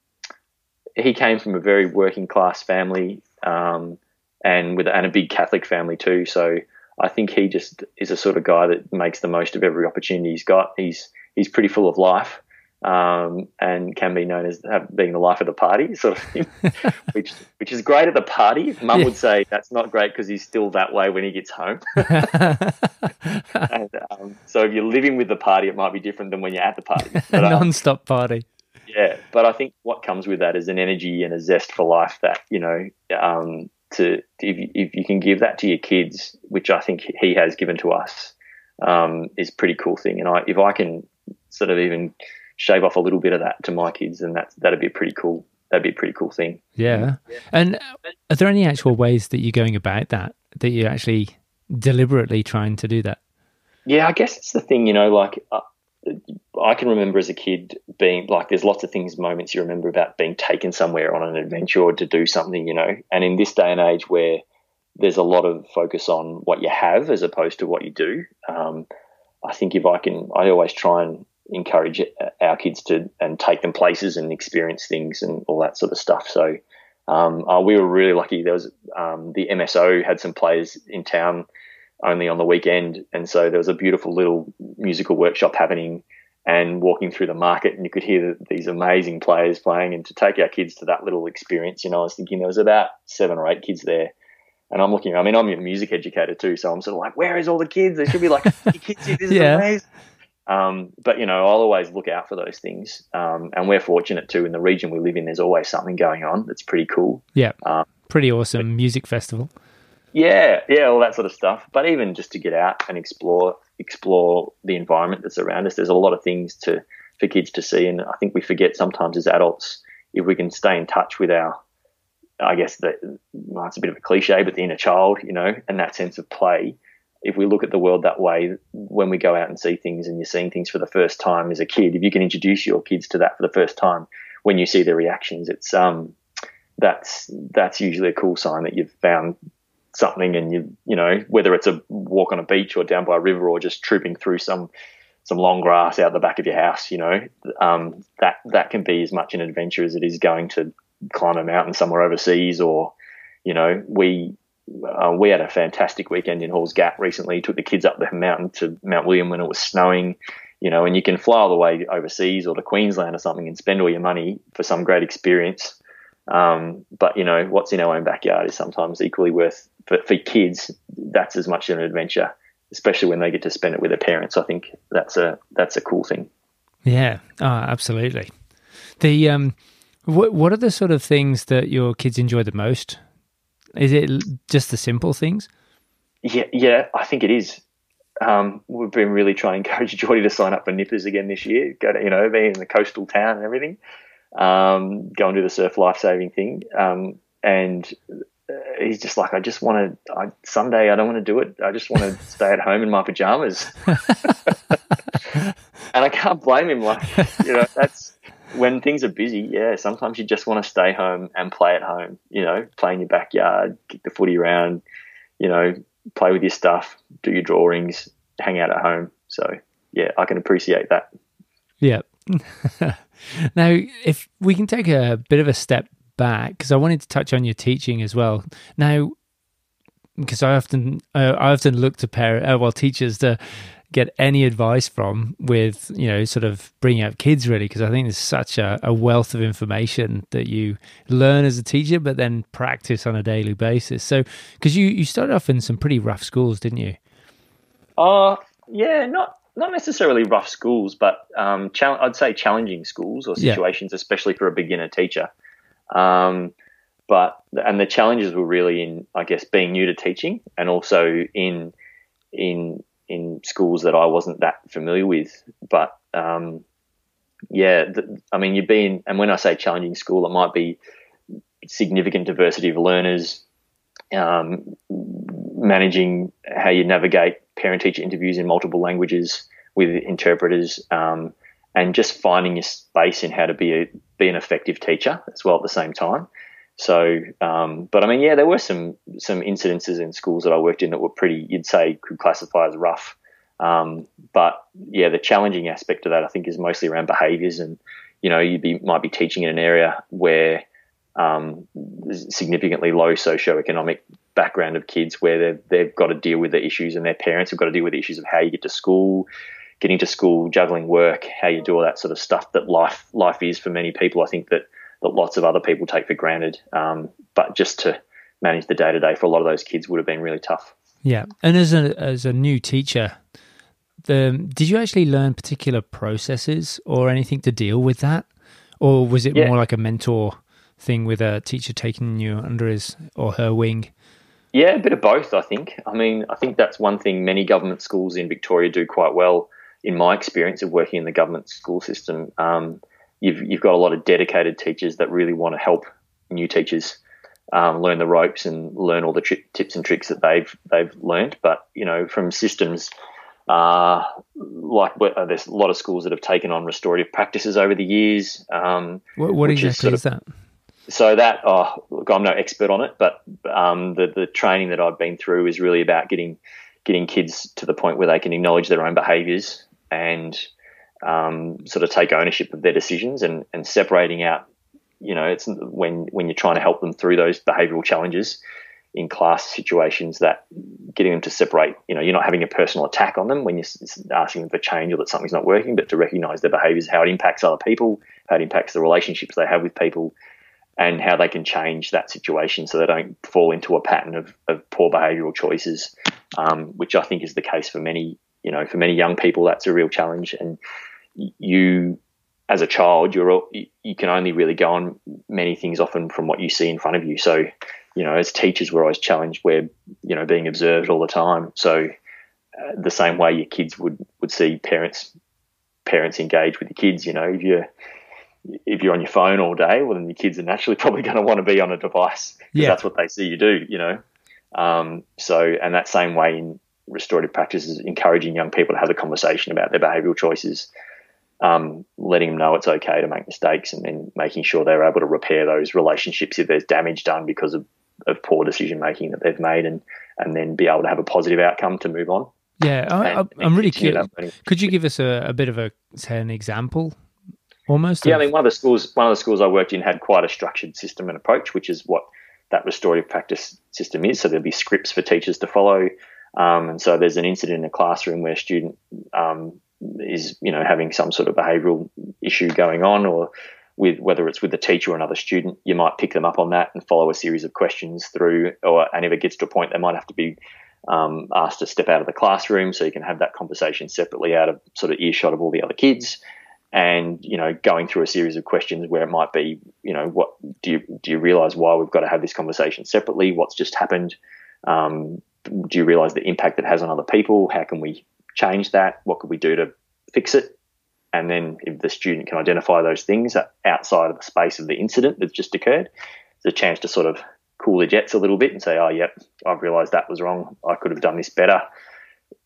he came from a very working class family, um, and with and a big Catholic family too. So I think he just is a sort of guy that makes the most of every opportunity he's got. He's he's pretty full of life, um, and can be known as being the life of the party, sort of thing, which which is great at the party. Mum yeah. would say that's not great because he's still that way when he gets home. and, um, so if you're living with the party, it might be different than when you're at the party. But, um, Non-stop party. Yeah, but I think what comes with that is an energy and a zest for life that you know. To if you, if you can give that to your kids, which I think he has given to us, um, is pretty cool thing. And I, if I can sort of even shave off a little bit of that to my kids, and that's that'd be a pretty cool. That'd be a pretty cool thing. Yeah. And are there any actual ways that you're going about that? That you're actually deliberately trying to do that? Yeah, I guess it's the thing. You know, like uh, I can remember as a kid being like, there's lots of things, moments you remember about being taken somewhere on an adventure or to do something. You know, and in this day and age where there's a lot of focus on what you have as opposed to what you do. Um, I think if I can, I always try and encourage our kids to and take them places and experience things and all that sort of stuff. So um, uh, we were really lucky. There was um, the MSO had some players in town only on the weekend, and so there was a beautiful little musical workshop happening. And walking through the market, and you could hear these amazing players playing. And to take our kids to that little experience, you know, I was thinking there was about seven or eight kids there. And I'm looking, I mean, I'm a music educator too, so I'm sort of like, where is all the kids? There should be like kids here. This is amazing. Um, but you know, I'll always look out for those things, um, and we're fortunate too in the region we live in. There's always something going on that's pretty cool. Yeah, um, pretty awesome but, music festival. Yeah, yeah, all that sort of stuff. But even just to get out and explore, explore the environment that's around us. There's a lot of things to for kids to see, and I think we forget sometimes as adults if we can stay in touch with our, I guess that well, it's a bit of a cliche, but the inner child, you know, and that sense of play if we look at the world that way, when we go out and see things and you're seeing things for the first time as a kid, if you can introduce your kids to that for the first time, when you see their reactions, it's um, that's that's usually a cool sign that you've found something, and you you know whether it's a walk on a beach or down by a river or just trooping through some some long grass out the back of your house, you know, um, that that can be as much an adventure as it is going to climb a mountain somewhere overseas or you know we uh, we had a fantastic weekend in Halls Gap recently. Took the kids up the mountain to Mount William when it was snowing, you know, and you can fly all the way overseas or to Queensland or something and spend all your money for some great experience. Um, but you know, what's in our own backyard is sometimes equally worth for, for kids. That's as much an adventure, especially when they get to spend it with their parents. I think that's a that's a cool thing. Yeah, oh, absolutely. The um, what what are the sort of things that your kids enjoy the most is it just the simple things? Yeah, yeah, I think it is. Um, we've been really trying to encourage Geordie to sign up for Nippers again this year. Go to, you know, being in the coastal town and everything. Um, go and do the surf life saving thing. Um, and Uh, he's just like, I just want to, I, Sunday, I don't want to do it. I just want to stay at home in my pajamas. and I can't blame him. Like, you know, that's, when things are busy, yeah, sometimes you just want to stay home and play at home. You know, play in your backyard, kick the footy around. You know, play with your stuff, do your drawings, hang out at home. So yeah, I can appreciate that. Yeah. now, if we can take a bit of a step back, because I wanted to touch on your teaching as well. Now, because I often uh, I often look to parent uh, well teachers to get any advice from with you know sort of bringing up kids really because i think there's such a, a, wealth of information that you learn as a teacher but then practice on a daily basis so because you you started off in some pretty rough schools didn't you uh yeah not not necessarily rough schools but um i'd say challenging schools or situations yeah. especially for a beginner teacher um but and the challenges were really in i guess being new to teaching and also in in in schools that I wasn't that familiar with. But um, yeah, the, I mean, you've been, and when I say challenging school, it might be significant diversity of learners, um, managing how you navigate parent teacher interviews in multiple languages with interpreters, um, and just finding your space in how to be a be an effective teacher as well at the same time. So, um, but I mean, yeah, there were some some incidences in schools that I worked in that were pretty, you'd say, could classify as rough. Um, but yeah, the challenging aspect of that I think is mostly around behaviours, and you know, you be, might be teaching in an area where um, significantly low socioeconomic background of kids, where they've they've got to deal with the issues, and their parents have got to deal with the issues of how you get to school, getting to school, juggling work, how you do all that sort of stuff that life life is for many people. I think that that lots of other people take for granted. Um, but just to manage the day to day for a lot of those kids would have been really tough. Yeah, and as a as a new teacher, the did you actually learn particular processes or anything to deal with that, or was it yeah. more like a mentor thing with a teacher taking you under his or her wing? Yeah, a bit of both. I think. I mean, I think that's one thing many government schools in Victoria do quite well. In my experience of working in the government school system, um, you've you've got a lot of dedicated teachers that really want to help new teachers um, learn the ropes and learn all the tri- tips and tricks that they've they've learned. But you know, from systems, uh, like uh, there's a lot of schools that have taken on restorative practices over the years. Um, what, what exactly is, sort of, is, that? So that, oh, look, I'm no expert on it, but um, the the training that I've been through is really about getting getting kids to the point where they can acknowledge their own behaviours and um, sort of take ownership of their decisions and, and separating out. You know, it's when when you're trying to help them through those behavioural challenges in class situations that getting them to separate. You know, you're not having a personal attack on them when you're asking them for change or that something's not working, but to recognise their behaviours, how it impacts other people, how it impacts the relationships they have with people, and how they can change that situation so they don't fall into a pattern of, of poor behavioural choices, um, which I think is the case for many, you know, for many young people. That's a real challenge, and you, as a child, you're you can only really go on many things often from what you see in front of you. So, you know, as teachers, we're always challenged. We're you know being observed all the time. So, uh, the same way your kids would would see parents parents engage with your kids. You know, if you're if you're on your phone all day, well, then your kids are naturally probably going to want to be on a device because yeah. that's what they see you do, you know. Um, so, and that same way in restorative practices, encouraging young people to have a conversation about their behavioural choices, um, letting them know it's okay to make mistakes, and then making sure they're able to repair those relationships if there's damage done because of, of poor decision making that they've made, and and then be able to have a positive outcome to move on. Yeah, I, am really curious. Could you give us a, a bit of a say an example almost. Yeah, of... I mean, one of the schools, one of the schools I worked in had quite a structured system and approach, which is what that restorative practice system is. So there'll be scripts for teachers to follow, um, and so there's an incident in a classroom where a student um, is, you know, having some sort of behavioural issue going on, or with whether it's with the teacher or another student, you might pick them up on that and follow a series of questions through, or and if it gets to a point, they might have to be um, asked to step out of the classroom so you can have that conversation separately out of sort of earshot of all the other kids and you know going through a series of questions where it might be you know what do you do you realize why we've got to have this conversation separately? What's just happened? Um, do you realize the impact it has on other people? How can we change that? What could we do to fix it? And then if the student can identify those things outside of the space of the incident that's just occurred there's a chance to sort of cool the jets a little bit and say oh yep i've realized that was wrong. I could have done this better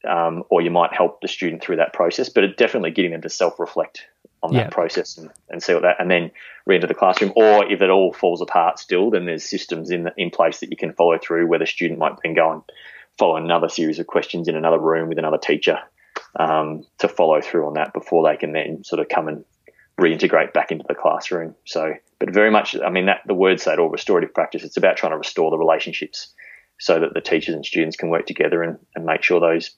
um, or you might help the student through that process but definitely getting them to self-reflect on that yeah. process and, and see what that, and then re-enter the classroom. Or if it all falls apart still, then there's systems in in place that you can follow through where the student might then go and follow another series of questions in another room with another teacher um, to follow through on that before they can then sort of come and reintegrate back into the classroom. So, but very much, I mean, that the word say it all, restorative practice. It's about trying to restore the relationships so that the teachers and students can work together and, and make sure those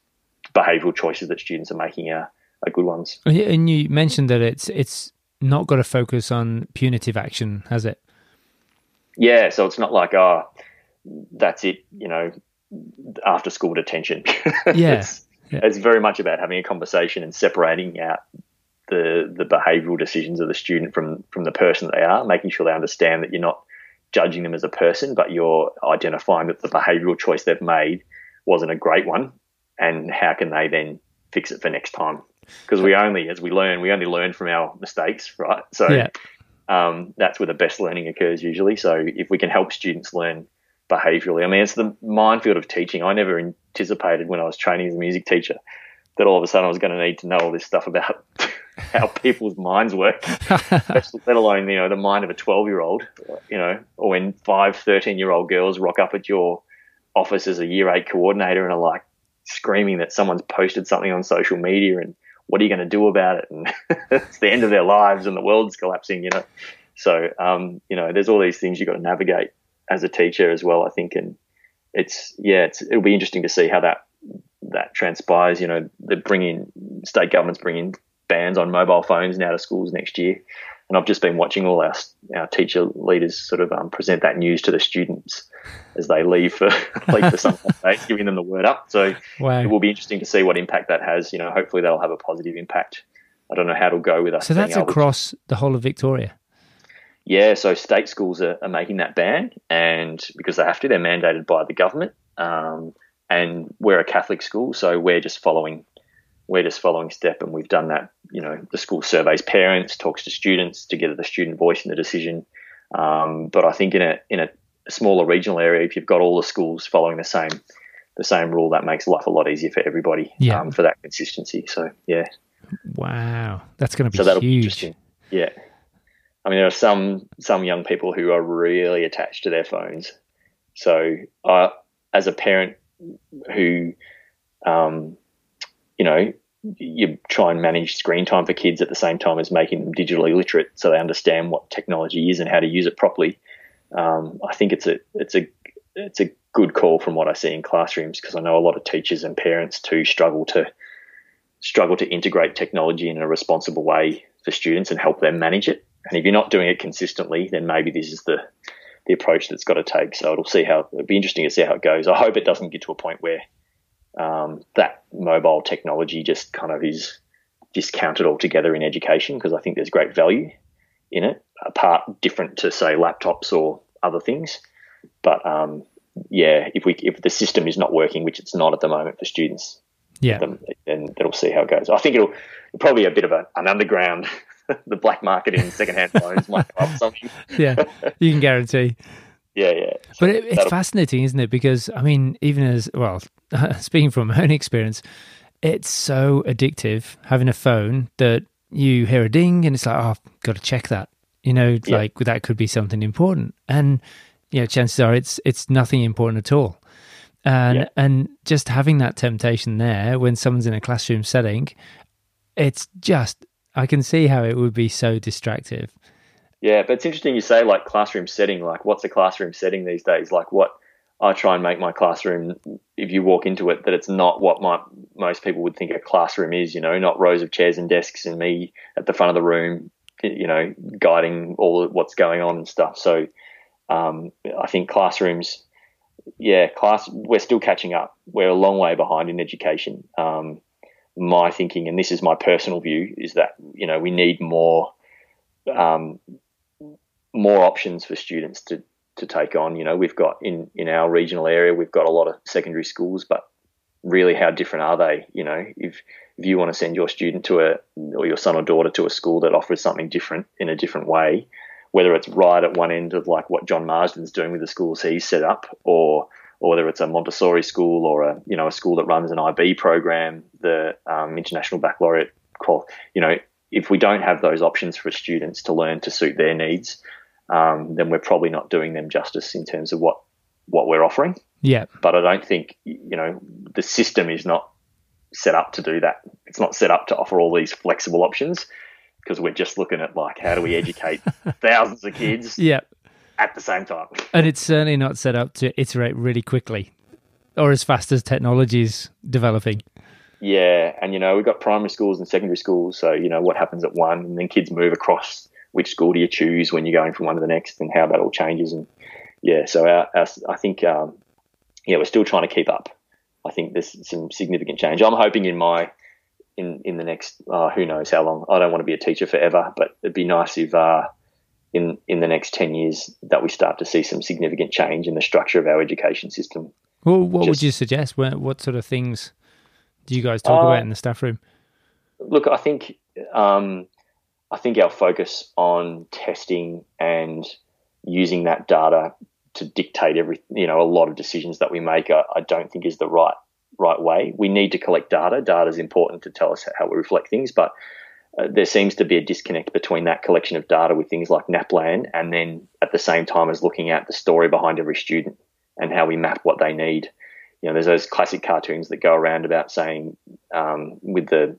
behavioural choices that students are making are are good ones. And you mentioned that it's it's not got to focus on punitive action, has it? Yeah, so it's not like oh, that's it. You know, after school detention. Yeah. it's, yeah. it's very much about having a conversation and separating out the the behavioural decisions of the student from from the person that they are, making sure they understand that you're not judging them as a person, but you're identifying that the behavioural choice they've made wasn't a great one, and how can they then fix it for next time because we only, as we learn, we only learn from our mistakes, right? So yeah. um, that's where the best learning occurs usually. So if we can help students learn behaviorally, I mean, it's the minefield of teaching. I never anticipated when I was training as a music teacher that all of a sudden I was going to need to know all this stuff about how people's minds work, let alone, you know, the mind of a 12 year old, you know, or when five, 13 year old girls rock up at your office as a year eight coordinator and are like screaming that someone's posted something on social media and what are you going to do about it? And it's the end of their lives and the world's collapsing, you know. So, um, you know, there's all these things you've got to navigate as a teacher as well, I think. And it's, yeah, it's, it'll be interesting to see how that, that transpires. You know, they're bringing, state governments bringing bans on mobile phones now to schools next year. And I've just been watching all our, our teacher leaders sort of um, present that news to the students as they leave for leave for some day, giving them the word up. So wow. it will be interesting to see what impact that has. You know, hopefully that'll have a positive impact. I don't know how it'll go with us. So that's across to... the whole of Victoria. Yeah, so state schools are, are, making that ban, and because they have to, they're mandated by the government. Um, and we're a Catholic school, so we're just following we're just following step, and we've done that. You know, the school surveys parents, talks to students to get the student voice in the decision. Um, but I think in a in a smaller regional area, if you've got all the schools following the same the same rule, that makes life a lot easier for everybody. Yeah. Um, for that consistency. So yeah. Wow, that's going to be so that'll huge. Be interesting. Yeah. I mean, there are some some young people who are really attached to their phones. So, I, as a parent who um, you know, you try and manage screen time for kids at the same time as making them digitally literate, so they understand what technology is and how to use it properly. Um, I think it's a it's a it's a good call from what I see in classrooms because I know a lot of teachers and parents too struggle to struggle to integrate technology in a responsible way for students and help them manage it. And if you're not doing it consistently, then maybe this is the the approach that's got to take. So it'll see how it'll be interesting to see how it goes. I hope it doesn't get to a point where um, that mobile technology just kind of is discounted altogether in education because I think there's great value in it, apart different to say laptops or other things. But um, yeah, if we if the system is not working, which it's not at the moment for students, yeah, then, then it'll see how it goes. I think it'll probably a bit of a, an underground, the black market in secondhand phones might come up something. yeah, you can guarantee. Yeah, yeah. So but it, it's fascinating, isn't it? Because I mean, even as well, speaking from my own experience, it's so addictive having a phone that you hear a ding and it's like, oh, I've got to check that. You know, yeah. like that could be something important, and you know, chances are it's it's nothing important at all. And yeah. and just having that temptation there when someone's in a classroom setting, it's just I can see how it would be so distractive. Yeah, but it's interesting you say like classroom setting. Like, what's a classroom setting these days? Like, what I try and make my classroom, if you walk into it, that it's not what my, most people would think a classroom is. You know, not rows of chairs and desks and me at the front of the room, you know, guiding all what's going on and stuff. So, um, I think classrooms, yeah, class, we're still catching up. We're a long way behind in education. Um, my thinking, and this is my personal view, is that you know we need more um, more options for students to to take on. You know, we've got in in our regional area, we've got a lot of secondary schools, but really, how different are they? You know, if if you want to send your student to a or your son or daughter to a school that offers something different in a different way, whether it's right at one end of like what John Marsden's doing with the schools he's set up, or or whether it's a Montessori school or a you know a school that runs an IB program, the um, International Baccalaureate you know, if we don't have those options for students to learn to suit their needs, um, then we're probably not doing them justice in terms of what what we're offering. Yeah. But I don't think you know the system is not set up to do that. It's not set up to offer all these flexible options because we're just looking at like how do we educate thousands of kids. Yeah. At the same time. And it's certainly not set up to iterate really quickly or as fast as technology is developing. Yeah, and you know we've got primary schools and secondary schools, so you know what happens at one, and then kids move across. Which school do you choose when you're going from one to the next, and how that all changes, and yeah, so our, our, I think um, yeah we're still trying to keep up. I think there's some significant change. I'm hoping in my in in the next uh, who knows how long. I don't want to be a teacher forever, but it'd be nice if uh, in in the next ten years that we start to see some significant change in the structure of our education system. Well, what Just, would you suggest? What, what sort of things do you guys talk uh, about in the staff room? Look, I think um, I think our focus on testing and using that data to dictate every you know a lot of decisions that we make, I, I don't think is the right right way. We need to collect data. Data is important to tell us how we reflect things, but uh, there seems to be a disconnect between that collection of data with things like NAPLAN and then at the same time as looking at the story behind every student and how we map what they need you know, there's those classic cartoons that go around about saying um, with the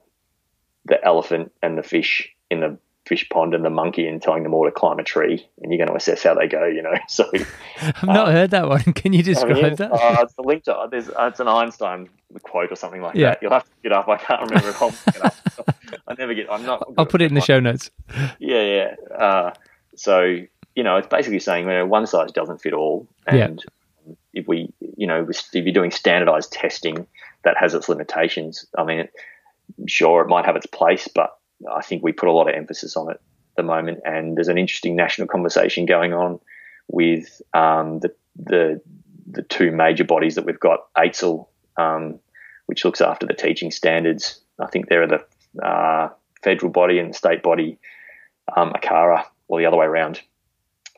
the elephant and the fish in the fish pond and the monkey and telling them all to climb a tree and you're going to assess how they go you know? So i've not uh, heard that one. Can you describe I mean, that? Uh, it's a link to there's uh, it's an einstein quote or something like yeah. that. You'll have to get up. I can't remember it i'll it up. I never get i'm not i'll put it in the show notes. Yeah yeah. Uh, so you know it's basically saying you know, one size doesn't fit all and yeah if we, you know, if you're doing standardized testing, that has its limitations. I mean, sure, it might have its place, but I think we put a lot of emphasis on it at the moment. And there's an interesting national conversation going on with um, the, the the two major bodies that we've got, AITSL, um, which looks after the teaching standards. I think they're the uh, federal body and the state body, um, ACARA, or the other way around.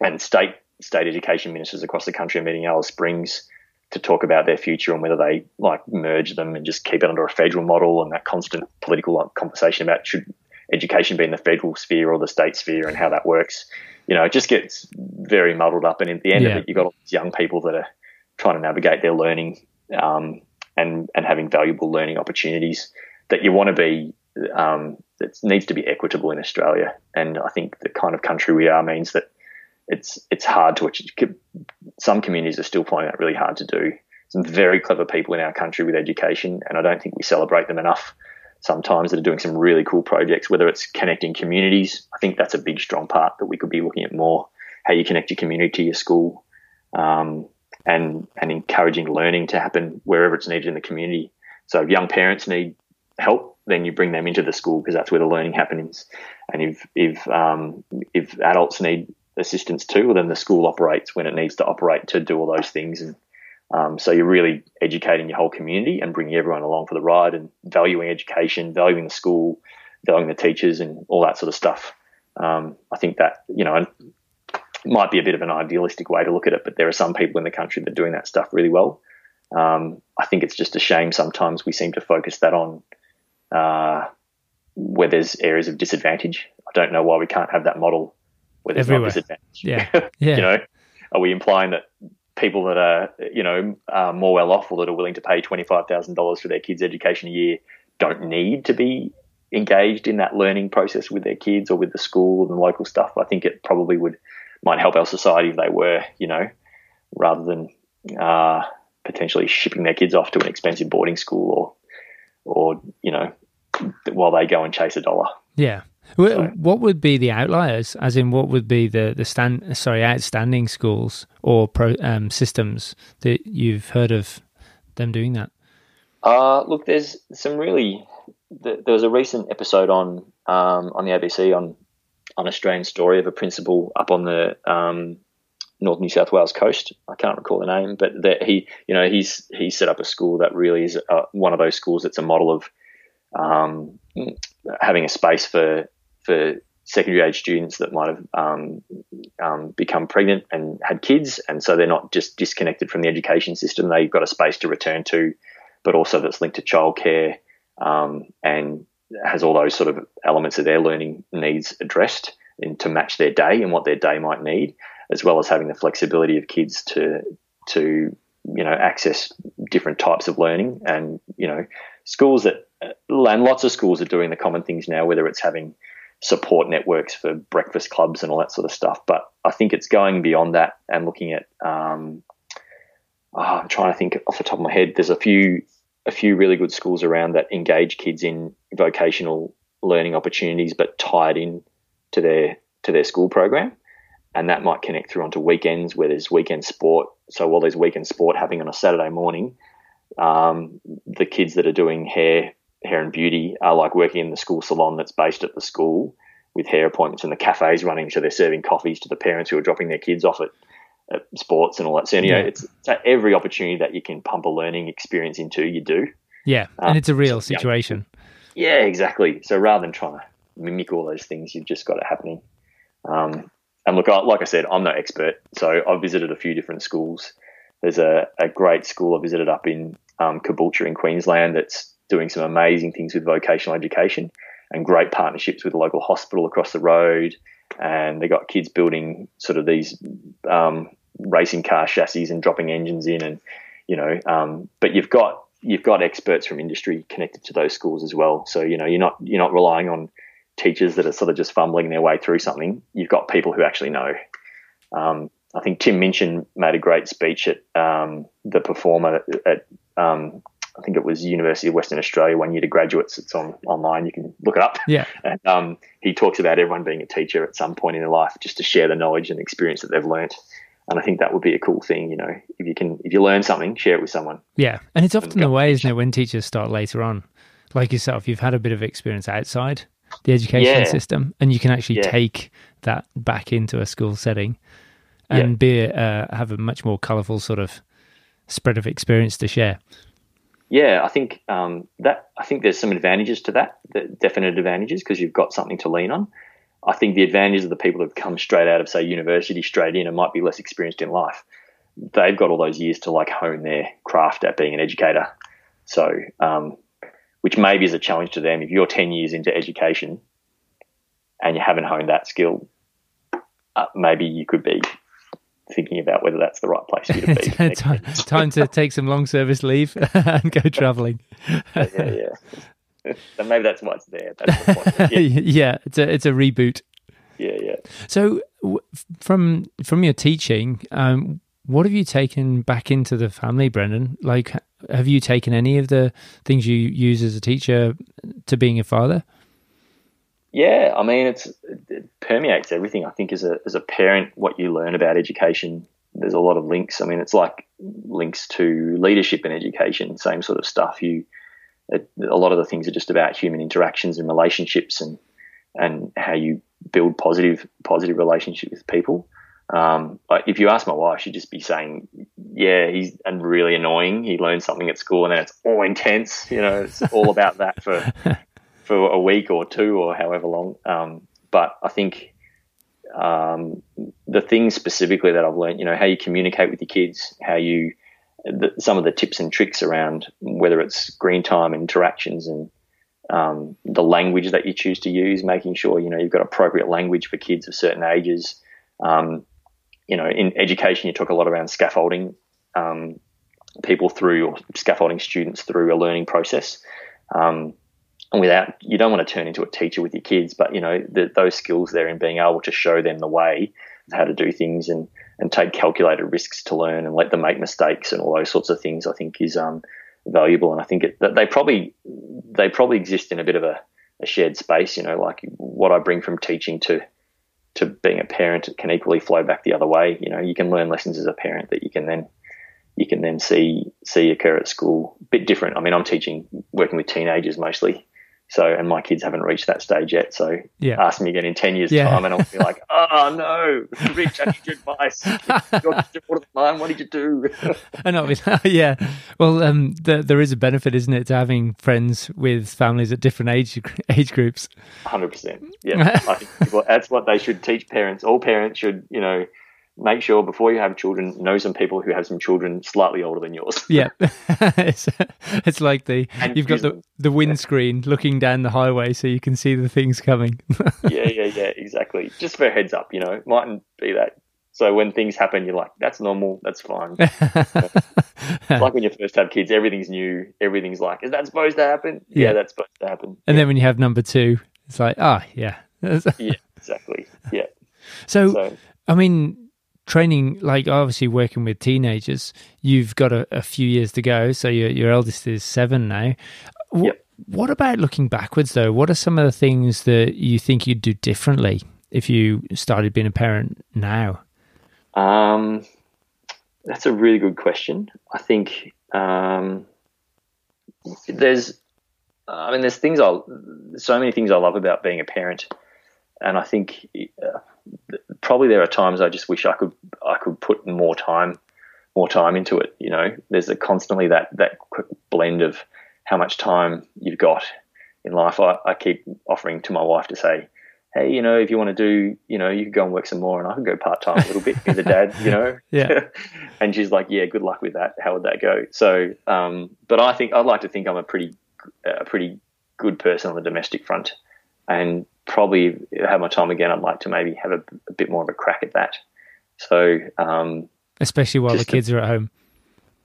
And state state education ministers across the country are meeting Alice Springs to talk about their future and whether they like merge them and just keep it under a federal model and that constant political conversation about should education be in the federal sphere or the state sphere and how that works. You know, it just gets very muddled up. And at the end yeah. of it, you've got all these young people that are trying to navigate their learning um, and and having valuable learning opportunities that you want to be um, that needs to be equitable in Australia. And I think the kind of country we are means that it's it's hard to achieve. Some communities are still finding that really hard to do. Some very clever people in our country with education, and I don't think we celebrate them enough. Sometimes that are doing some really cool projects, whether it's connecting communities. I think that's a big, strong part that we could be looking at more. How you connect your community to your school, um, and and encouraging learning to happen wherever it's needed in the community. So if young parents need help, then you bring them into the school because that's where the learning happens. And if if um, if adults need assistance too, well, then the school operates when it needs to operate to do all those things. And um, so you're really educating your whole community and bringing everyone along for the ride and valuing education, valuing the school, valuing the teachers, and all that sort of stuff. Um, I think that you know might be a bit of an idealistic way to look at it, but there are some people in the country that are doing that stuff really well. Um, I think it's just a shame sometimes we seem to focus that on uh, where there's areas of disadvantage. I don't know why we can't have that model where there's Everywhere. no disadvantage. Yeah, yeah. you know, are we implying that people that are you know more well off or that are willing to pay twenty five thousand dollars for their kids' education a year don't need to be engaged in that learning process with their kids or with the school and the local stuff? I think it probably would might help our society if they were, you know, rather than uh, potentially shipping their kids off to an expensive boarding school or, or you know, while they go and chase a dollar. Yeah. So, what would be the outliers? As in, what would be the the stand sorry outstanding schools or pro, um, systems that you've heard of them doing that? Uh, look, there's some really. There was a recent episode on um, on the ABC on an Australian story of a principal up on the um, North New South Wales coast. I can't recall the name, but that he, you know, he's he set up a school that really is uh, one of those schools that's a model of um, having a space for for secondary age students that might have um, um, become pregnant and had kids, and so they're not just disconnected from the education system. They've got a space to return to, but also that's linked to childcare um, and has all those sort of elements of their learning needs addressed and to match their day and what their day might need, as well as having the flexibility of kids to to you know access different types of learning and you know schools that and lots of schools are doing the common things now, whether it's having support networks for breakfast clubs and all that sort of stuff. But I think it's going beyond that and looking at. Um, oh, I'm trying to think off the top of my head. There's a few a few really good schools around that engage kids in vocational learning opportunities, but tied in to their to their school program, and that might connect through onto weekends where there's weekend sport. So while there's weekend sport happening on a Saturday morning, um, the kids that are doing hair hair and beauty are like working in the school salon that's based at the school with hair appointments and the cafes running, so they're serving coffees to the parents who are dropping their kids off at sports and all that. So you know, yeah. it's, it's every opportunity that you can pump a learning experience into, you do. Yeah, and um, it's a real situation. Yeah, exactly. So rather than trying to mimic all those things, you've just got it happening. Um, and look, like I said, I'm no expert, so I've visited a few different schools. There's a, a great school I visited up in um, Caboolture in Queensland that's doing some amazing things with vocational education and great partnerships with the local hospital across the road and they got kids building sort of these um, racing car chassis and dropping engines in, and you know, um, but you've got you've got experts from industry connected to those schools as well. So you know, you're not you're not relying on teachers that are sort of just fumbling their way through something. You've got people who actually know. Um, I think Tim Minchin made a great speech at um, the performer at, at um, I think it was University of Western Australia one year to graduates. It's on online. You can look it up. Yeah. And um, he talks about everyone being a teacher at some point in their life, just to share the knowledge and experience that they've learnt. And I think that would be a cool thing, you know, if you can, if you learn something, share it with someone. Yeah, and it's often the way, isn't it, when teachers start later on, like yourself, you've had a bit of experience outside the education yeah. system, and you can actually yeah. take that back into a school setting and yeah. be uh, have a much more colourful sort of spread of experience to share yeah, I think um, that I think there's some advantages to that, definite advantages because you've got something to lean on. I think the advantages of the people who've come straight out of say university straight in and might be less experienced in life, they've got all those years to like hone their craft at being an educator. So, um, which maybe is a challenge to them. If you're 10 years into education and you haven't honed that skill, uh, maybe you could be thinking about whether that's the right place for you to be. time, time to take some long service leave and go travelling. yeah, yeah. so maybe that's why it's there. That's the yeah. yeah, it's a it's a reboot. Yeah, yeah. So from from your teaching, um, what have you taken back into the family, Brendan? Like, have you taken any of the things you use as a teacher to being a father? Yeah, I mean, it's it permeates everything. I think as a as a parent, what you learn about education, there's a lot of links. I mean, it's like links to leadership and education, same sort of stuff. You it, a lot of the things are just about human interactions and relationships and and how you build positive positive relationship with people. Um, if you ask my wife, she'd just be saying, "Yeah, he's and really annoying. He learned something at school, and then it's all intense. You know, it's all about that for for a week or two or however long. Um, but I think um, the things specifically that I've learned, you know, how you communicate with your kids, how you, the, some of the tips and tricks around whether it's screen time interactions and um, the language that you choose to use, making sure, you know, you've got appropriate language for kids of certain ages. Um, you know, in education, you talk a lot around scaffolding um, people through or scaffolding students through a learning process. Um, and without you don't want to turn into a teacher with your kids, but you know the, those skills there in being able to show them the way of how to do things and and take calculated risks to learn and let them make mistakes and all those sorts of things, I think is um, valuable. And I think it, that they probably they probably exist in a bit of a, a shared space. You know, like what I bring from teaching to to being a parent can equally flow back the other way. You know, you can learn lessons as a parent that you can then you can then see see occur at school. A bit different. I mean, I'm teaching working with teenagers mostly, so, and my kids haven't reached that stage yet. So, yeah. ask me again in 10 years' yeah. time, and I'll be like, oh no, Rich, I need your advice. Mine, what did you do? and like, yeah. Well, um, the, there is a benefit, isn't it, to having friends with families at different age age groups? 100%. Yeah. I think that's what they should teach parents. All parents should, you know, make sure before you have children, know some people who have some children slightly older than yours. yeah, it's, it's like the and you've got the the windscreen looking down the highway so you can see the things coming. yeah, yeah, yeah, exactly. Just for a heads up, you know, mightn't be that. So when things happen, you're like, that's normal, that's fine. like when you first have kids, everything's new, everything's like, is that supposed to happen? Yeah, yeah that's supposed to happen. And yeah. then when you have number two, it's like, ah, oh, yeah. yeah, exactly. Yeah. So, so I mean, training like obviously working with teenagers you've got a, a few years to go so your, your eldest is seven now. Yep. what about looking backwards though? What are some of the things that you think you'd do differently if you started being a parent now? Um, that's a really good question. I think um, there's i mean there's things i so many things i love about being a parent. And i think uh, probably there are times I just wish I could I could put more time more time into it. You know, there's a constantly that that blend of how much time you've got in life. I, I keep offering to my wife to say, hey, you know, if you want to do, you know, you could go and work some more, and I could go part time a little bit, be the dad, you know. yeah. and she's like, yeah, good luck with that. How would that go? So, um, but I think I'd like to think I'm a pretty a pretty good person on the domestic front, and probably have my time again, I'd like to maybe have a, a bit more of a crack at that. So, um, especially while the kids to, are at home.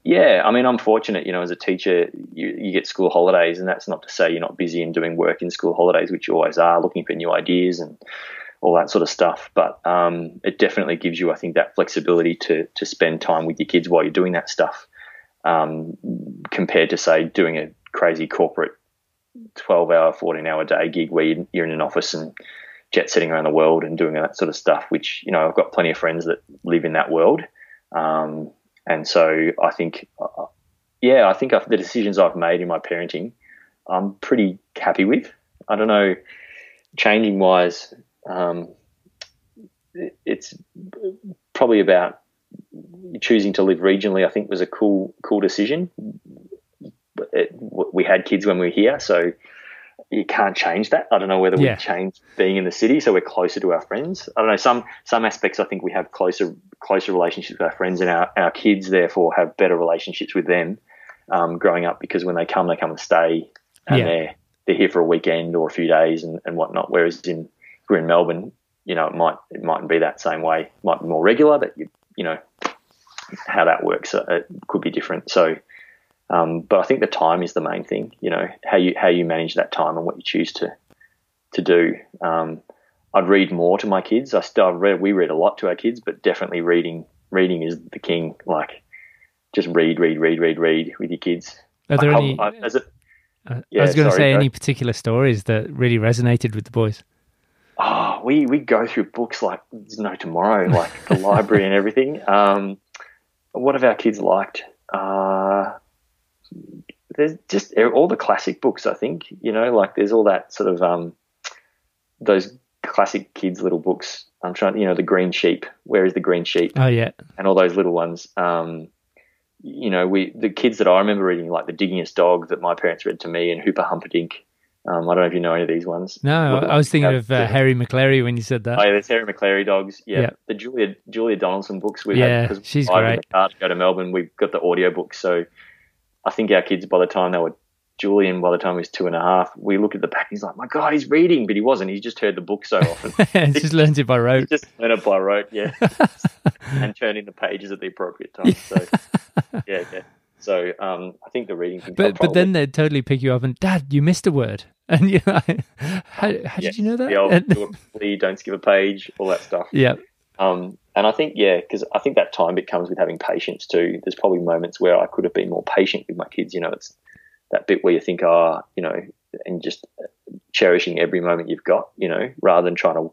Yeah, I mean, I'm fortunate. You know, as a teacher, you, you get school holidays, and that's not to say you're not busy and doing work in school holidays, which you always are, looking for new ideas and all that sort of stuff. But um, it definitely gives you, I think, that flexibility to to spend time with your kids while you're doing that stuff, um, compared to say doing a crazy corporate 12 hour, 14 hour day gig where you're in an office and jet setting around the world and doing that sort of stuff, which, you know, I've got plenty of friends that live in that world. Um, and so I think, uh, yeah, I think the decisions I've made in my parenting, I'm pretty happy with. I don't know, changing wise, um, it's probably about choosing to live regionally. I think was a cool, cool decision it, we had kids when we were here, so you can't change that. I don't know whether yeah. we change being in the city, so we're closer to our friends. I don't know some some aspects. I think we have closer closer relationships with our friends, and our our kids therefore have better relationships with them um, growing up because when they come, they come and stay, and yeah. they're they're here for a weekend or a few days and, and whatnot. Whereas in we're in Melbourne, you know, it might it mightn't be that same way. It might be more regular, but you you know how that works uh, it could be different. So, um, but I think the time is the main thing. You know how you how you manage that time and what you choose to to do. Um, I'd read more to my kids. I still read we read a lot to our kids, but definitely reading reading is the king. Like just read, read, read, read, read with your kids. Are there I, any? I, I, it, yeah, I was going to say any particular stories that really resonated with the boys. Oh, we we go through books like there's no tomorrow, like the library and everything. Um, what have our kids liked? Uh, there's just all the classic books. I think you know, like there's all that sort of um, those classic kids' little books. I'm trying, you know, the Green Sheep. Where is the Green Sheep? Oh yeah, and all those little ones. Um, you know, we the kids that I remember reading, like the Diggingest Dog that my parents read to me, and Hooper Humperdink. Um, I don't know if you know any of these ones. No, I was thinking of uh, Hairy Maclary when you said that. Oh, yeah, there's Hairy Maclary dogs. Yeah, yeah. the Julia Julia Donaldson books. We yeah, had, she's great. The car to go to Melbourne, we've got the audio books. So I think our kids, by the time they were Julian, by the time he was two and a half, we look at the back. He's like, "My God, he's reading," but he wasn't. He just heard the book so often. he just learned it by rote. He just learned it by rote, yeah, and turning the pages at the appropriate time. So, yeah, yeah. So um, I think the reading. But but then they'd totally pick you up and, Dad, you missed a word, and you know, how, how did you know that? The old, do a don't skip a page, all that stuff. Yeah. Um, and I think yeah, because I think that time it comes with having patience too. There's probably moments where I could have been more patient with my kids. You know, it's that bit where you think, ah, oh, you know, and just cherishing every moment you've got. You know, rather than trying to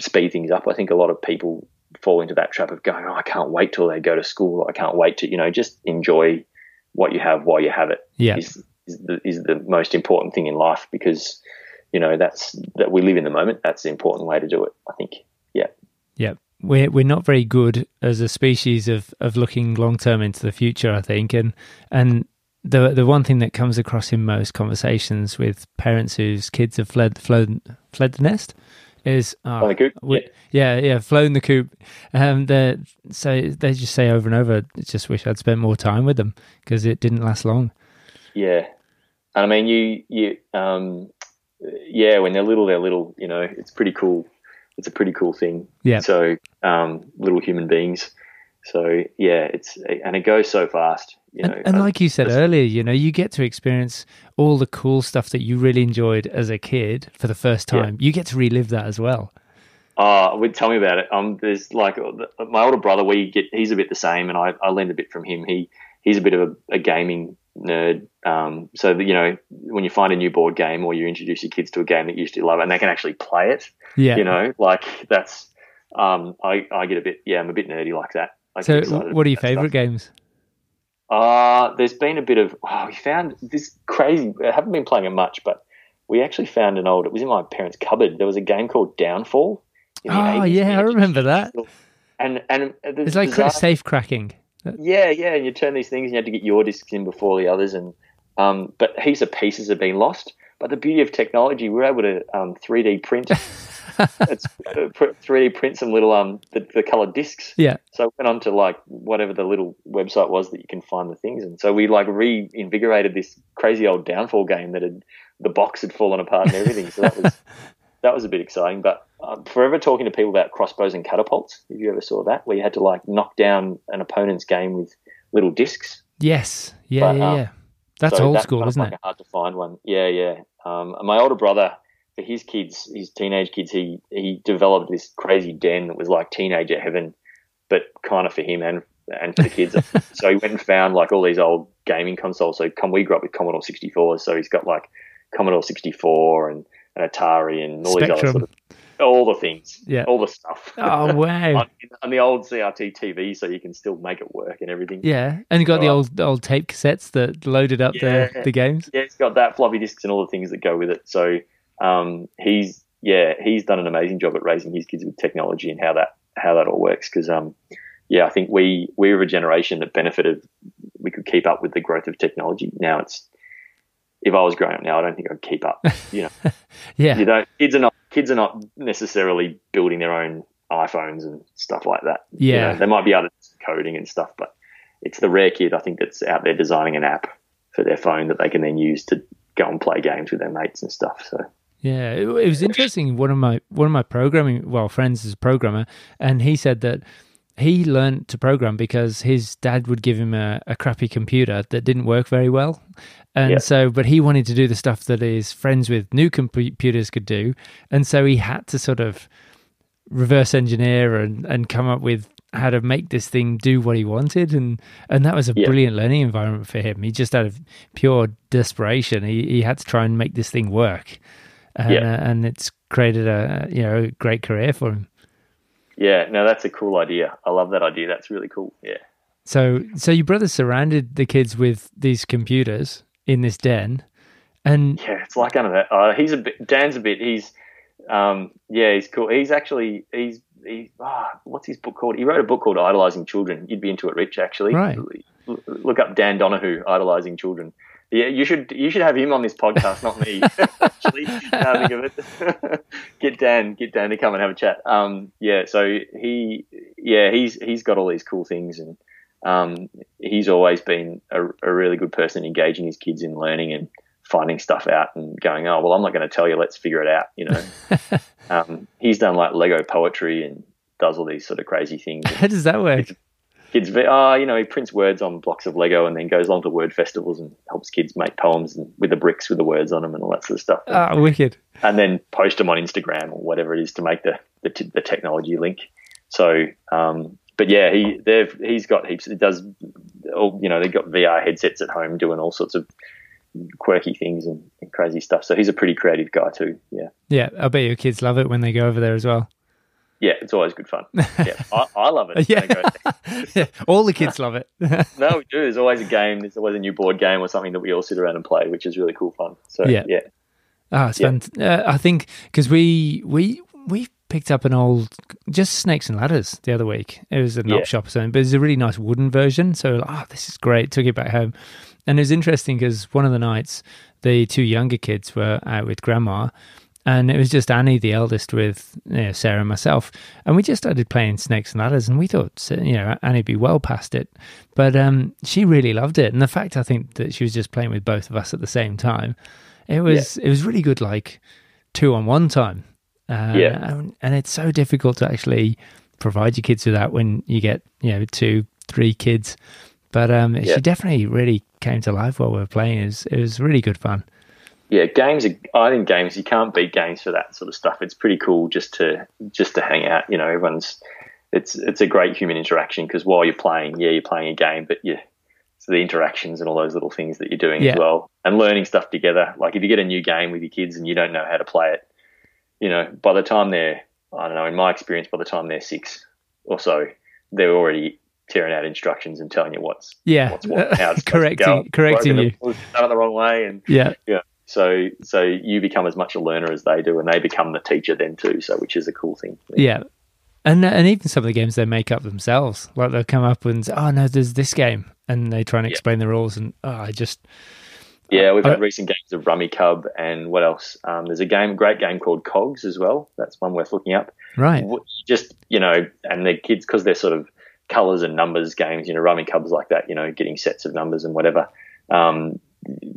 speed things up. I think a lot of people fall into that trap of going, oh, I can't wait till they go to school. I can't wait to, you know, just enjoy what you have while you have it. Yeah. Is, is the, is the most important thing in life because, you know, that's that we live in the moment. That's the important way to do it. I think. Yeah. We're, we're not very good as a species of, of looking long term into the future, I think. And, and the, the one thing that comes across in most conversations with parents whose kids have fled, fled, fled the nest is oh, the we, yeah. yeah, yeah, flown the coop. Um, they so they just say over and over, just wish I'd spent more time with them because it didn't last long. Yeah, and I mean, you you um, yeah, when they're little, they're little. You know, it's pretty cool. It's a pretty cool thing. Yeah. So um, little human beings. So yeah, it's and it goes so fast. You know, and, and like you said earlier, you know, you get to experience all the cool stuff that you really enjoyed as a kid for the first time. Yeah. You get to relive that as well. Oh, would tell me about it. Um, there's like my older brother. We get he's a bit the same, and I, I learned a bit from him. He he's a bit of a, a gaming nerd. Um, so you know when you find a new board game or you introduce your kids to a game that you used to love, and they can actually play it. Yeah, you know, like that's um, I I get a bit yeah, I'm a bit nerdy like that. I so, what are your favorite stuff. games? Uh, there's been a bit of, oh, we found this crazy, I haven't been playing it much, but we actually found an old, it was in my parents' cupboard. There was a game called Downfall. oh, 80s. yeah, I remember that. And, and it's like safe cracking. Yeah, yeah. And you turn these things and you had to get your discs in before the others. And, um, but heaps of pieces have been lost. But the beauty of technology, we we're able to um, 3D print it's uh, 3D print some little um the, the colored discs. Yeah. So I went on to like whatever the little website was that you can find the things, and so we like reinvigorated this crazy old downfall game that had the box had fallen apart and everything. So that was that was a bit exciting. But I'm forever talking to people about crossbows and catapults. If you ever saw that, where you had to like knock down an opponent's game with little discs. Yes. Yeah. But, yeah. Um, yeah. That's so old school, isn't like it? Hard to find one. Yeah. Yeah. Um, my older brother for his kids, his teenage kids, he he developed this crazy den that was like teenager heaven, but kind of for him and and for the kids. so he went and found like all these old gaming consoles. So come, we grew up with Commodore 64, so he's got like Commodore 64 and an Atari and all Spectrum. these other sort of all the things, yeah, all the stuff. Oh wow! on, on, the old CRT TV, so you can still make it work and everything. Yeah, and you got the old old tape cassettes that loaded up yeah, the the games. Yeah, it's got that floppy disks and all the things that go with it. So um, he's yeah he's done an amazing job at raising his kids with technology and how that how that all works because um, yeah I think we we're a generation that benefited we could keep up with the growth of technology now it's if I was growing up now I don't think I'd keep up you know. Yeah. You know kids are not kids are not necessarily building their own iPhones and stuff like that. Yeah. you know, they might be to coding and stuff but it's the rare kid I think that's out there designing an app for their phone that they can then use to go and play games with their mates and stuff so. Yeah, it, it was interesting. One of my one of my programming well friends is a programmer, and he said that he learned to program because his dad would give him a, a crappy computer that didn't work very well. And yeah. so, but he wanted to do the stuff that his friends with new computers could do. And so he had to sort of reverse engineer and, and come up with how to make this thing do what he wanted. And, and that was a yeah. brilliant learning environment for him. He just out of pure desperation, he, he had to try and make this thing work. And, yeah. uh, and it's created a, you know, a great career for him. Yeah, no, that's a cool idea. I love that idea. That's really cool. Yeah. So, so your brother surrounded the kids with these computers in this den, and yeah, it's like under that. Uh, he's a bit. Dan's a bit. He's, um, yeah, he's cool. He's actually he's he. Oh, what's his book called? He wrote a book called Idolizing Children. You'd be into it, Rich. Actually, right. Look up Dan Donahoo, Idolizing Children. Yeah, you should you should have him on this podcast, not me. Actually, now think of it. get Dan, get Dan to come and have a chat. Um, yeah, so he, yeah, he's he's got all these cool things, and um, he's always been a, a, really good person engaging his kids in learning and finding stuff out and going, oh well, I'm not going to tell you, let's figure it out. You know, um, he's done like Lego poetry and does all these sort of crazy things. How does that work? Kids, oh, you know, he prints words on blocks of Lego and then goes on to word festivals and helps kids make poems and with the bricks with the words on them and all that sort of stuff. Ah, oh, wicked. And then post them on Instagram or whatever it is to make the the, t- the technology link. So, um, but yeah, he they've he's got heaps. It does, all, you know, they've got VR headsets at home doing all sorts of quirky things and, and crazy stuff. So he's a pretty creative guy too. Yeah. Yeah, I bet your kids love it when they go over there as well yeah, it's always good fun. Yeah, I, I love it. yeah. yeah. all the kids love it. no, we do. There's always a game. There's always a new board game or something that we all sit around and play, which is really cool fun. So yeah, yeah. Ah, it's yeah. fun. Uh, I think because we we we picked up an old just snakes and ladders the other week. It was an yeah. op shop or something, but it's a really nice wooden version. So like, oh, this is great. Took it back home, and it was interesting because one of the nights the two younger kids were out with grandma and it was just Annie, the eldest, with you know, Sarah and myself, and we just started playing snakes and ladders, and we thought you know Annie'd be well past it, but um, she really loved it, and the fact I think that she was just playing with both of us at the same time, it was yeah. it was really good, like two on one time, uh, yeah, and, and it's so difficult to actually provide your kids with that when you get you know two, three kids, but um, yeah. she definitely really came to life while we were playing. It was, it was really good fun yeah, games. Are, I think games. You can't beat games for that sort of stuff. It's pretty cool just to just to hang out. You know, everyone's. It's it's a great human interaction because while you're playing, yeah, you're playing a game, but yeah, so the interactions and all those little things that you're doing yeah. as well, and learning stuff together. Like if you get a new game with your kids and you don't know how to play it, you know, by the time they're, I don't know, in my experience, by the time they're six or so, they're already tearing out instructions and telling you what's yeah, what's what, how it's correcting correcting you done it the wrong way, and yeah, yeah. So so you become as much a learner as they do, and they become the teacher then too. So which is a cool thing. Yeah, and and even some of the games they make up themselves, like they'll come up and say, oh no, there's this game, and they try and explain yeah. the rules, and oh, I just yeah, we've had recent games of Rummikub and what else? Um, there's a game, great game called Cogs as well. That's one worth looking up. Right. Just you know, and the kids because they're sort of colors and numbers games. You know, Rummikub's like that. You know, getting sets of numbers and whatever. Um,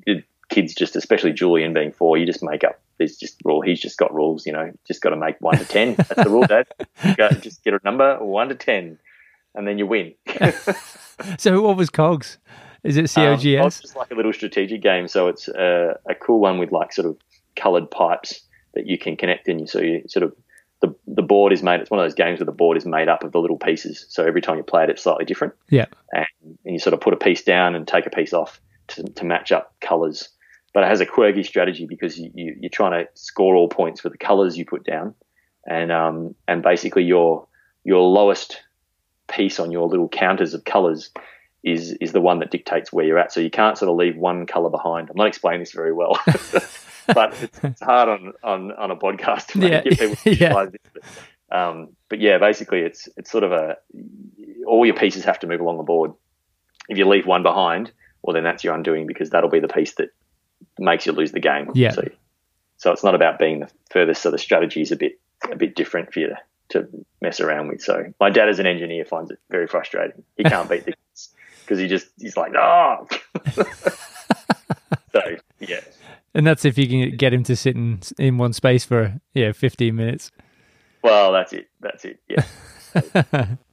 it, kids just, especially Julian being four, you just make up. There's just rule. He's just got rules. You know, just got to make one to ten. That's the rule, Dad. Go, just get a number one to ten, and then you win. so, what was Cogs? Is it COGS? Um, Cogs is like a little strategic game. So it's a, a cool one with like sort of coloured pipes that you can connect in. So you sort of the the board is made. It's one of those games where the board is made up of the little pieces. So every time you play it, it's slightly different. Yeah. And, and you sort of put a piece down and take a piece off to, to match up colours but it has a quirky strategy because you, you, are trying to score all points for the colors you put down, and um, and basically your your lowest piece on your little counters of colors is is the one that dictates where you're at. So you can't sort of leave one color behind. I'm not explaining this very well, but it's, it's, hard on, on on a podcast to yeah. get people to yeah. this. But, um, but yeah, basically it's it's sort of a all your pieces have to move along the board. If you leave one behind, well then that's your undoing because that'll be the piece that makes you lose the game. Yeah. So, so it's not about being the furthest. So the strategy is a bit a bit different for you to, to mess around with. So my dad, as an engineer, finds it very frustrating. He can't beat the kids because he just he's like, oh. so yeah. And that's if you can get him to sit in in one space for yeah, fifteen minutes. Well, that's it. That's it. Yeah.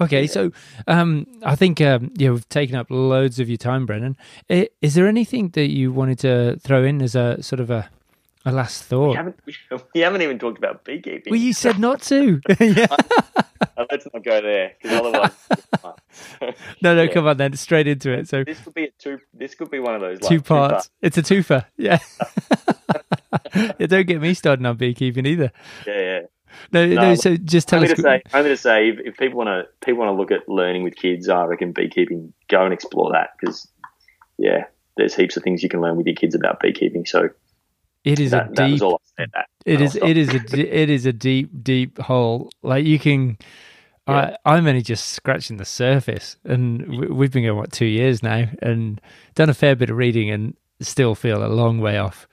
okay, so um, I think um, yeah, we've taken up loads of your time, Brendan. Is there anything that you wanted to throw in as a sort of a a last thought? We haven't, we haven't even talked about beekeeping. Well, you said not to. yeah. Let's not go there because otherwise. no, no, yeah. come on then, straight into it. So this could be a two. This could be one of those like, two parts. Two it's a twofer. Yeah. yeah. Don't get me started on beekeeping either. Yeah, yeah. No, no, no. So just tell only us. To say, only to say, if, if people want to, people want to look at learning with kids, I reckon beekeeping. Go and explore that because, yeah, there's heaps of things you can learn with your kids about beekeeping. So it is that, a deep. It is. It is a. It is a deep, deep hole. Like you can. Yeah. I, I'm only just scratching the surface, and we've been going what two years now, and done a fair bit of reading, and still feel a long way off.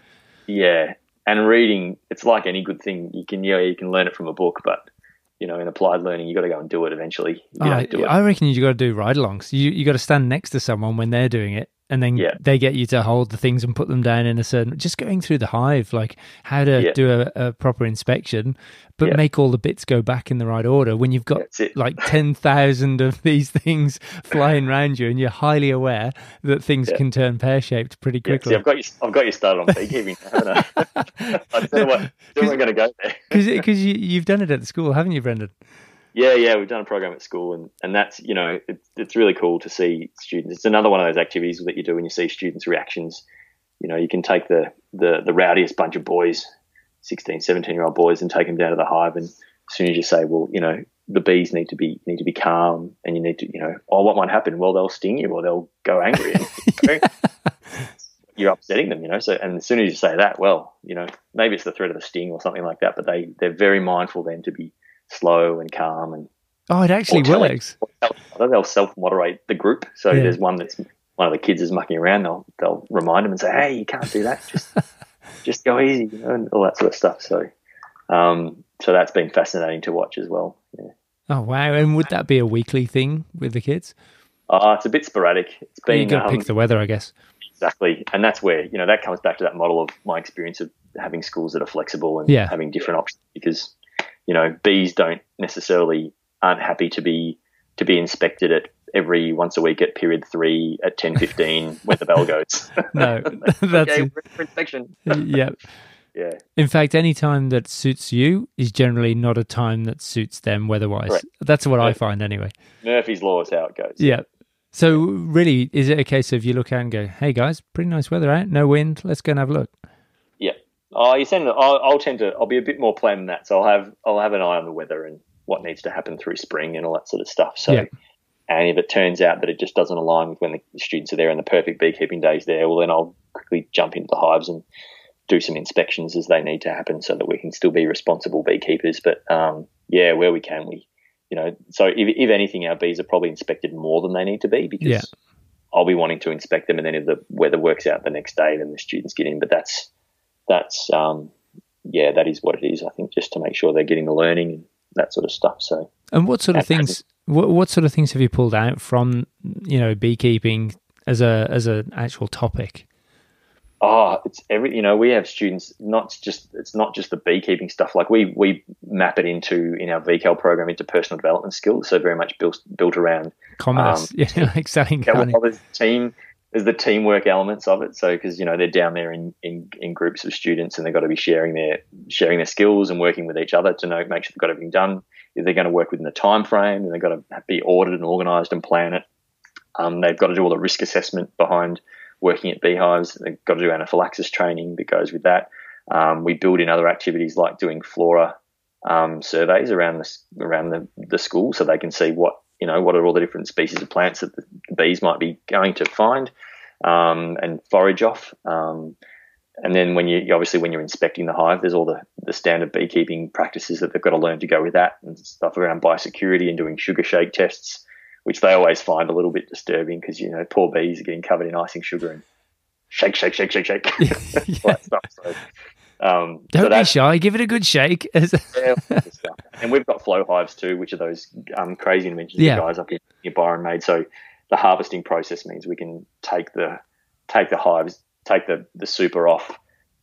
Yeah, and reading, it's like any good thing. You can, yeah, you can learn it from a book, but you know, in applied learning, you got to go and do it eventually. You oh, do it. I reckon you got to do ride-alongs. You you got to stand next to someone when they're doing it, and then yeah. they get you to hold the things and put them down in a certain just going through the hive like how to yeah. do a, a, proper inspection but yeah. make all the bits go back in the right order when you've got like 10,000 of these things flying around you and you're highly aware that things can turn pear-shaped pretty quickly See, I've got you I've got you started on haven't I I don't know what we're going to go there because you, you've done it at the school haven't you Brendan yeah, yeah, we've done a program at school, and, and that's you know it, it's really cool to see students. It's another one of those activities that you do when you see students' reactions. You know, you can take the the, the rowdiest bunch of boys, 16, 17 year old boys, and take them down to the hive, and as soon as you say, well, you know, the bees need to be need to be calm, and you need to, you know, oh, what might happen? Well, they'll sting you, or they'll go angry. Know, you're upsetting them, you know. So, and as soon as you say that, well, you know, maybe it's the threat of a sting or something like that, but they they're very mindful then to be slow and calm and oh it actually works. they'll self-moderate the group. So yeah. there's one that's one of the kids is mucking around. They'll they'll remind them and say hey you can't do that. Just just go easy you know, and all that sort of stuff. So um, so that's been fascinating to watch as well. Yeah. oh wow. And would that be a weekly thing with the kids? Uh, it's a bit sporadic. It's been you got to um, pick the weather i guess. Exactly. And that's where you know that comes back to that model of my experience of having schools that are flexible and yeah. having different options because you know, bees don't necessarily aren't happy to be to be inspected at every once a week at period three at ten fifteen when the bell goes. no, that's okay, for inspection. yep. Yeah. In fact, any time that suits you is generally not a time that suits them weather-wise. Right. That's what yeah. I find anyway. Murphy's law is how it goes. Yeah. So really, is it a case of you look out and go, "Hey guys, pretty nice weather out, no wind. Let's go and have a look." Oh, you send. I'll, I'll tend to. I'll be a bit more planned than that. So I'll have. I'll have an eye on the weather and what needs to happen through spring and all that sort of stuff. So, yeah. and if it turns out that it just doesn't align with when the students are there and the perfect beekeeping days there, well, then I'll quickly jump into the hives and do some inspections as they need to happen, so that we can still be responsible beekeepers. But um, yeah, where we can, we, you know, so if, if anything, our bees are probably inspected more than they need to be because. Yeah. I'll be wanting to inspect them, and then if the weather works out the next day, then the students get in. But that's that's um, yeah, that is what it is. I think just to make sure they're getting the learning and that sort of stuff. So, and what sort of things? What, what sort of things have you pulled out from you know beekeeping as a as an actual topic? Oh, it's every you know we have students not just it's not just the beekeeping stuff. Like we we map it into in our VCAL program into personal development skills. So very much built built around commerce, um, yeah, like selling. Yeah, well, team there's the teamwork elements of it. So because you know they're down there in, in, in groups of students and they've got to be sharing their sharing their skills and working with each other to know make sure they've got everything done. If they're going to work within the time frame, and they've got to be audited and organised and plan it. Um, they've got to do all the risk assessment behind working at beehives. They've got to do anaphylaxis training that goes with that. Um, we build in other activities like doing flora um, surveys around the around the, the school so they can see what you know, what are all the different species of plants that the bees might be going to find um, and forage off. Um, and then when you obviously when you're inspecting the hive, there's all the, the standard beekeeping practices that they've got to learn to go with that and stuff around biosecurity and doing sugar shake tests, which they always find a little bit disturbing because you know poor bees are getting covered in icing sugar and shake, shake, shake, shake, shake, yeah. So um, Don't so be shy. Give it a good shake. yeah, and we've got flow hives too, which are those um, crazy inventions yeah. the guys up in, in Byron made. So the harvesting process means we can take the take the hives, take the the super off,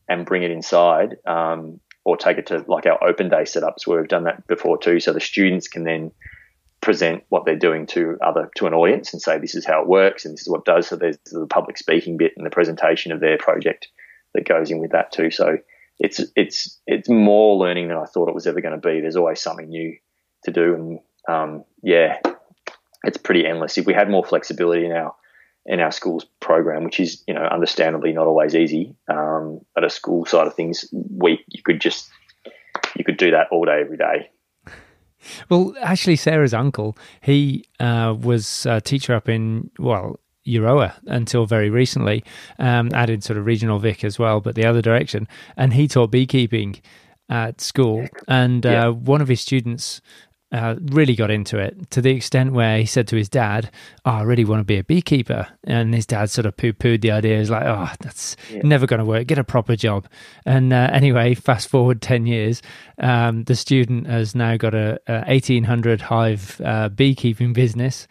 and bring it inside, um, or take it to like our open day setups where we've done that before too. So the students can then present what they're doing to other to an audience and say this is how it works and this is what it does. So there's the public speaking bit and the presentation of their project that goes in with that too. So it's it's it's more learning than I thought it was ever going to be. There's always something new to do, and um, yeah, it's pretty endless. If we had more flexibility in our in our schools program, which is you know understandably not always easy, um, at a school side of things, we you could just you could do that all day every day. Well, actually, Sarah's uncle, he uh, was a teacher up in well Euroa until very recently, um, added sort of regional Vic as well, but the other direction. And he taught beekeeping at school, and uh, yeah. one of his students uh, really got into it to the extent where he said to his dad, "Oh, I really want to be a beekeeper," and his dad sort of poo-pooed the idea. He's like, "Oh, that's yeah. never going to work. Get a proper job." And uh, anyway, fast forward ten years, um, the student has now got a, a eighteen hundred hive uh, beekeeping business.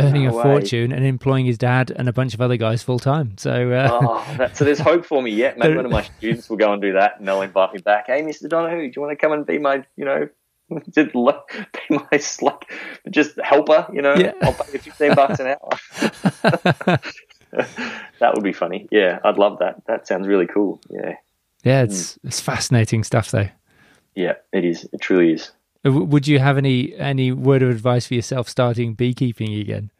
Earning no a way. fortune and employing his dad and a bunch of other guys full time. So, uh, oh, that, so there's hope for me yet. Maybe one of my students will go and do that, and they'll invite me back. Hey, Mr. Donahoo, do you want to come and be my, you know, just be my slack, just helper, you know. Yeah. I'll pay you fifteen bucks an hour. that would be funny. Yeah, I'd love that. That sounds really cool. Yeah. Yeah, it's mm. it's fascinating stuff, though. Yeah, it is. It truly is. Would you have any any word of advice for yourself starting beekeeping again?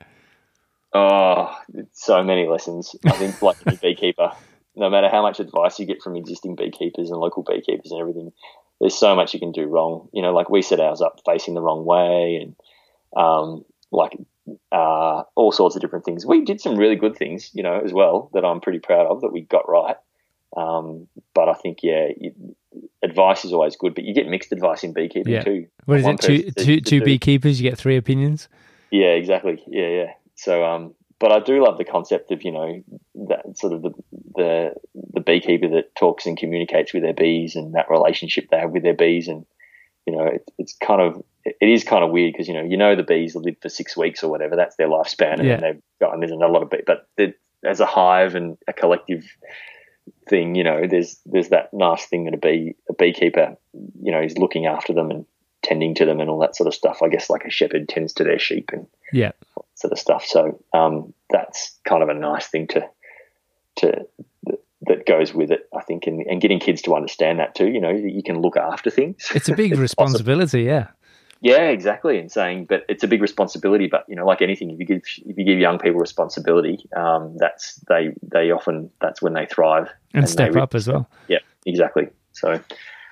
Oh, so many lessons. I think, like any beekeeper, no matter how much advice you get from existing beekeepers and local beekeepers and everything, there's so much you can do wrong. You know, like we set ours up facing the wrong way and um, like uh, all sorts of different things. We did some really good things, you know, as well that I'm pretty proud of that we got right. Um, but I think, yeah, you, advice is always good, but you get mixed advice in beekeeping yeah. too. What is it? Two, two, two beekeepers, you get three opinions? Yeah, exactly. Yeah, yeah. So, um, but I do love the concept of you know that sort of the the the beekeeper that talks and communicates with their bees and that relationship they have with their bees and you know it, it's kind of it is kind of weird because you know you know the bees live for six weeks or whatever that's their lifespan and yeah. they've got and there's a lot of bees but as a hive and a collective thing you know there's there's that nice thing that a bee a beekeeper you know is looking after them and tending to them and all that sort of stuff I guess like a shepherd tends to their sheep and yeah sort of stuff. So um, that's kind of a nice thing to to that goes with it, I think, and, and getting kids to understand that too. You know, that you can look after things. It's a big responsibility, yeah. Yeah, exactly. And saying, but it's a big responsibility. But you know, like anything, if you give if you give young people responsibility, um, that's they they often that's when they thrive and, and step up as well. Yeah, exactly. So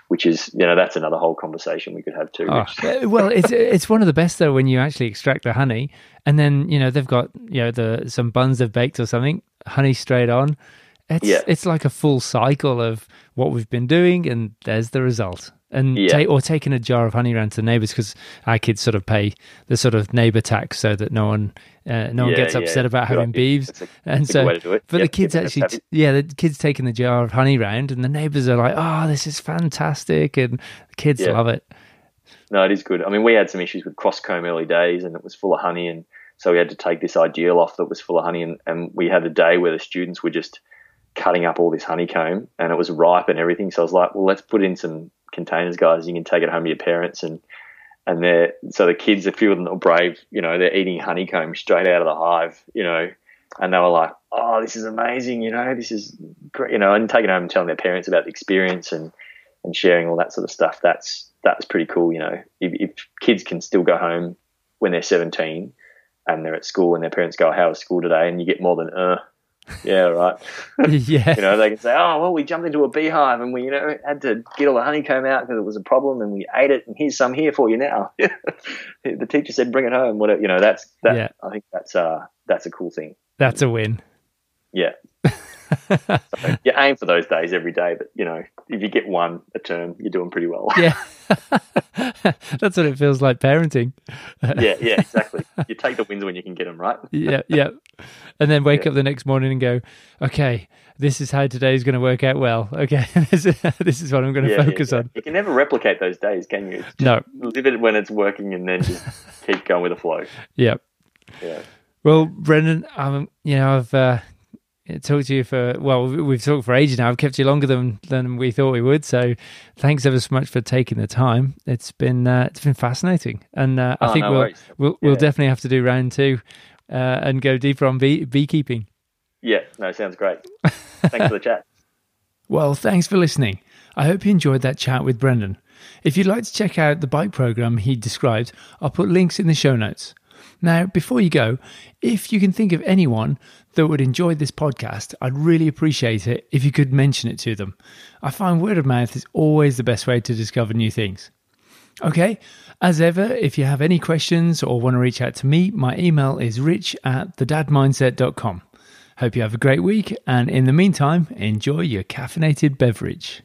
which is you know that's another whole conversation we could have too. Oh, well, it's it's one of the best though when you actually extract the honey, and then you know they've got you know the some buns they've baked or something, honey straight on. It's yeah. it's like a full cycle of what we've been doing, and there's the result and yeah. take, or taking a jar of honey around to the neighbors because our kids sort of pay the sort of neighbor tax so that no one uh, no one gets upset yeah. about having beeves. A, and so but yep. the kids actually t- yeah the kids taking the jar of honey round and the neighbors are like oh this is fantastic and the kids love it. No it is good. I mean we had some issues with cross comb early days and it was full of honey and so we had to take this ideal off that was full of honey and, and we had a day where the students were just cutting up all this honeycomb and it was ripe and everything. So i was like well let's put in some containers, guys. You can take it home to your parents and and they're so the kids, a few of them are brave, you know, they're eating honeycomb straight out of the hive, you know, and they were like, "Oh, this is amazing," you know, this is great, you know, and taking home and telling their parents about the experience and and sharing all that sort of stuff. That's that's pretty cool, you know. If, if kids can still go home when they're 17 and they're at school and their parents go, "How was school today?" and you get more than uh yeah, right. yeah. you know, they can say, oh, well, we jumped into a beehive and we, you know, had to get all the honeycomb out because it was a problem and we ate it and here's some here for you now. the teacher said, bring it home. Whatever, you know, that's, that, yeah. I think that's, uh, that's a cool thing. That's a win. Yeah. so you aim for those days every day, but you know, if you get one a term, you're doing pretty well. yeah, that's what it feels like parenting. yeah, yeah, exactly. You take the wins when you can get them, right? yeah, yeah, and then wake yeah. up the next morning and go, okay, this is how today is going to work out well. Okay, this is what I'm going to yeah, focus yeah, on. You can never replicate those days, can you? Just no, live it when it's working, and then just keep going with the flow. Yep. Yeah. Well, Brendan, um, you know, I've uh, talk to you for well, we've talked for ages now. I've kept you longer than than we thought we would. So thanks ever so much for taking the time. It's been uh, it's been fascinating, and uh, I oh, think no we'll worries. we'll, we'll definitely have to do round two uh, and go deeper on bee- beekeeping. Yeah, no, sounds great. Thanks for the chat. Well, thanks for listening. I hope you enjoyed that chat with Brendan. If you'd like to check out the bike program he described, I'll put links in the show notes. Now, before you go, if you can think of anyone that would enjoy this podcast, I'd really appreciate it if you could mention it to them. I find word of mouth is always the best way to discover new things. Okay, as ever, if you have any questions or want to reach out to me, my email is rich at thedadmindset.com. Hope you have a great week, and in the meantime, enjoy your caffeinated beverage.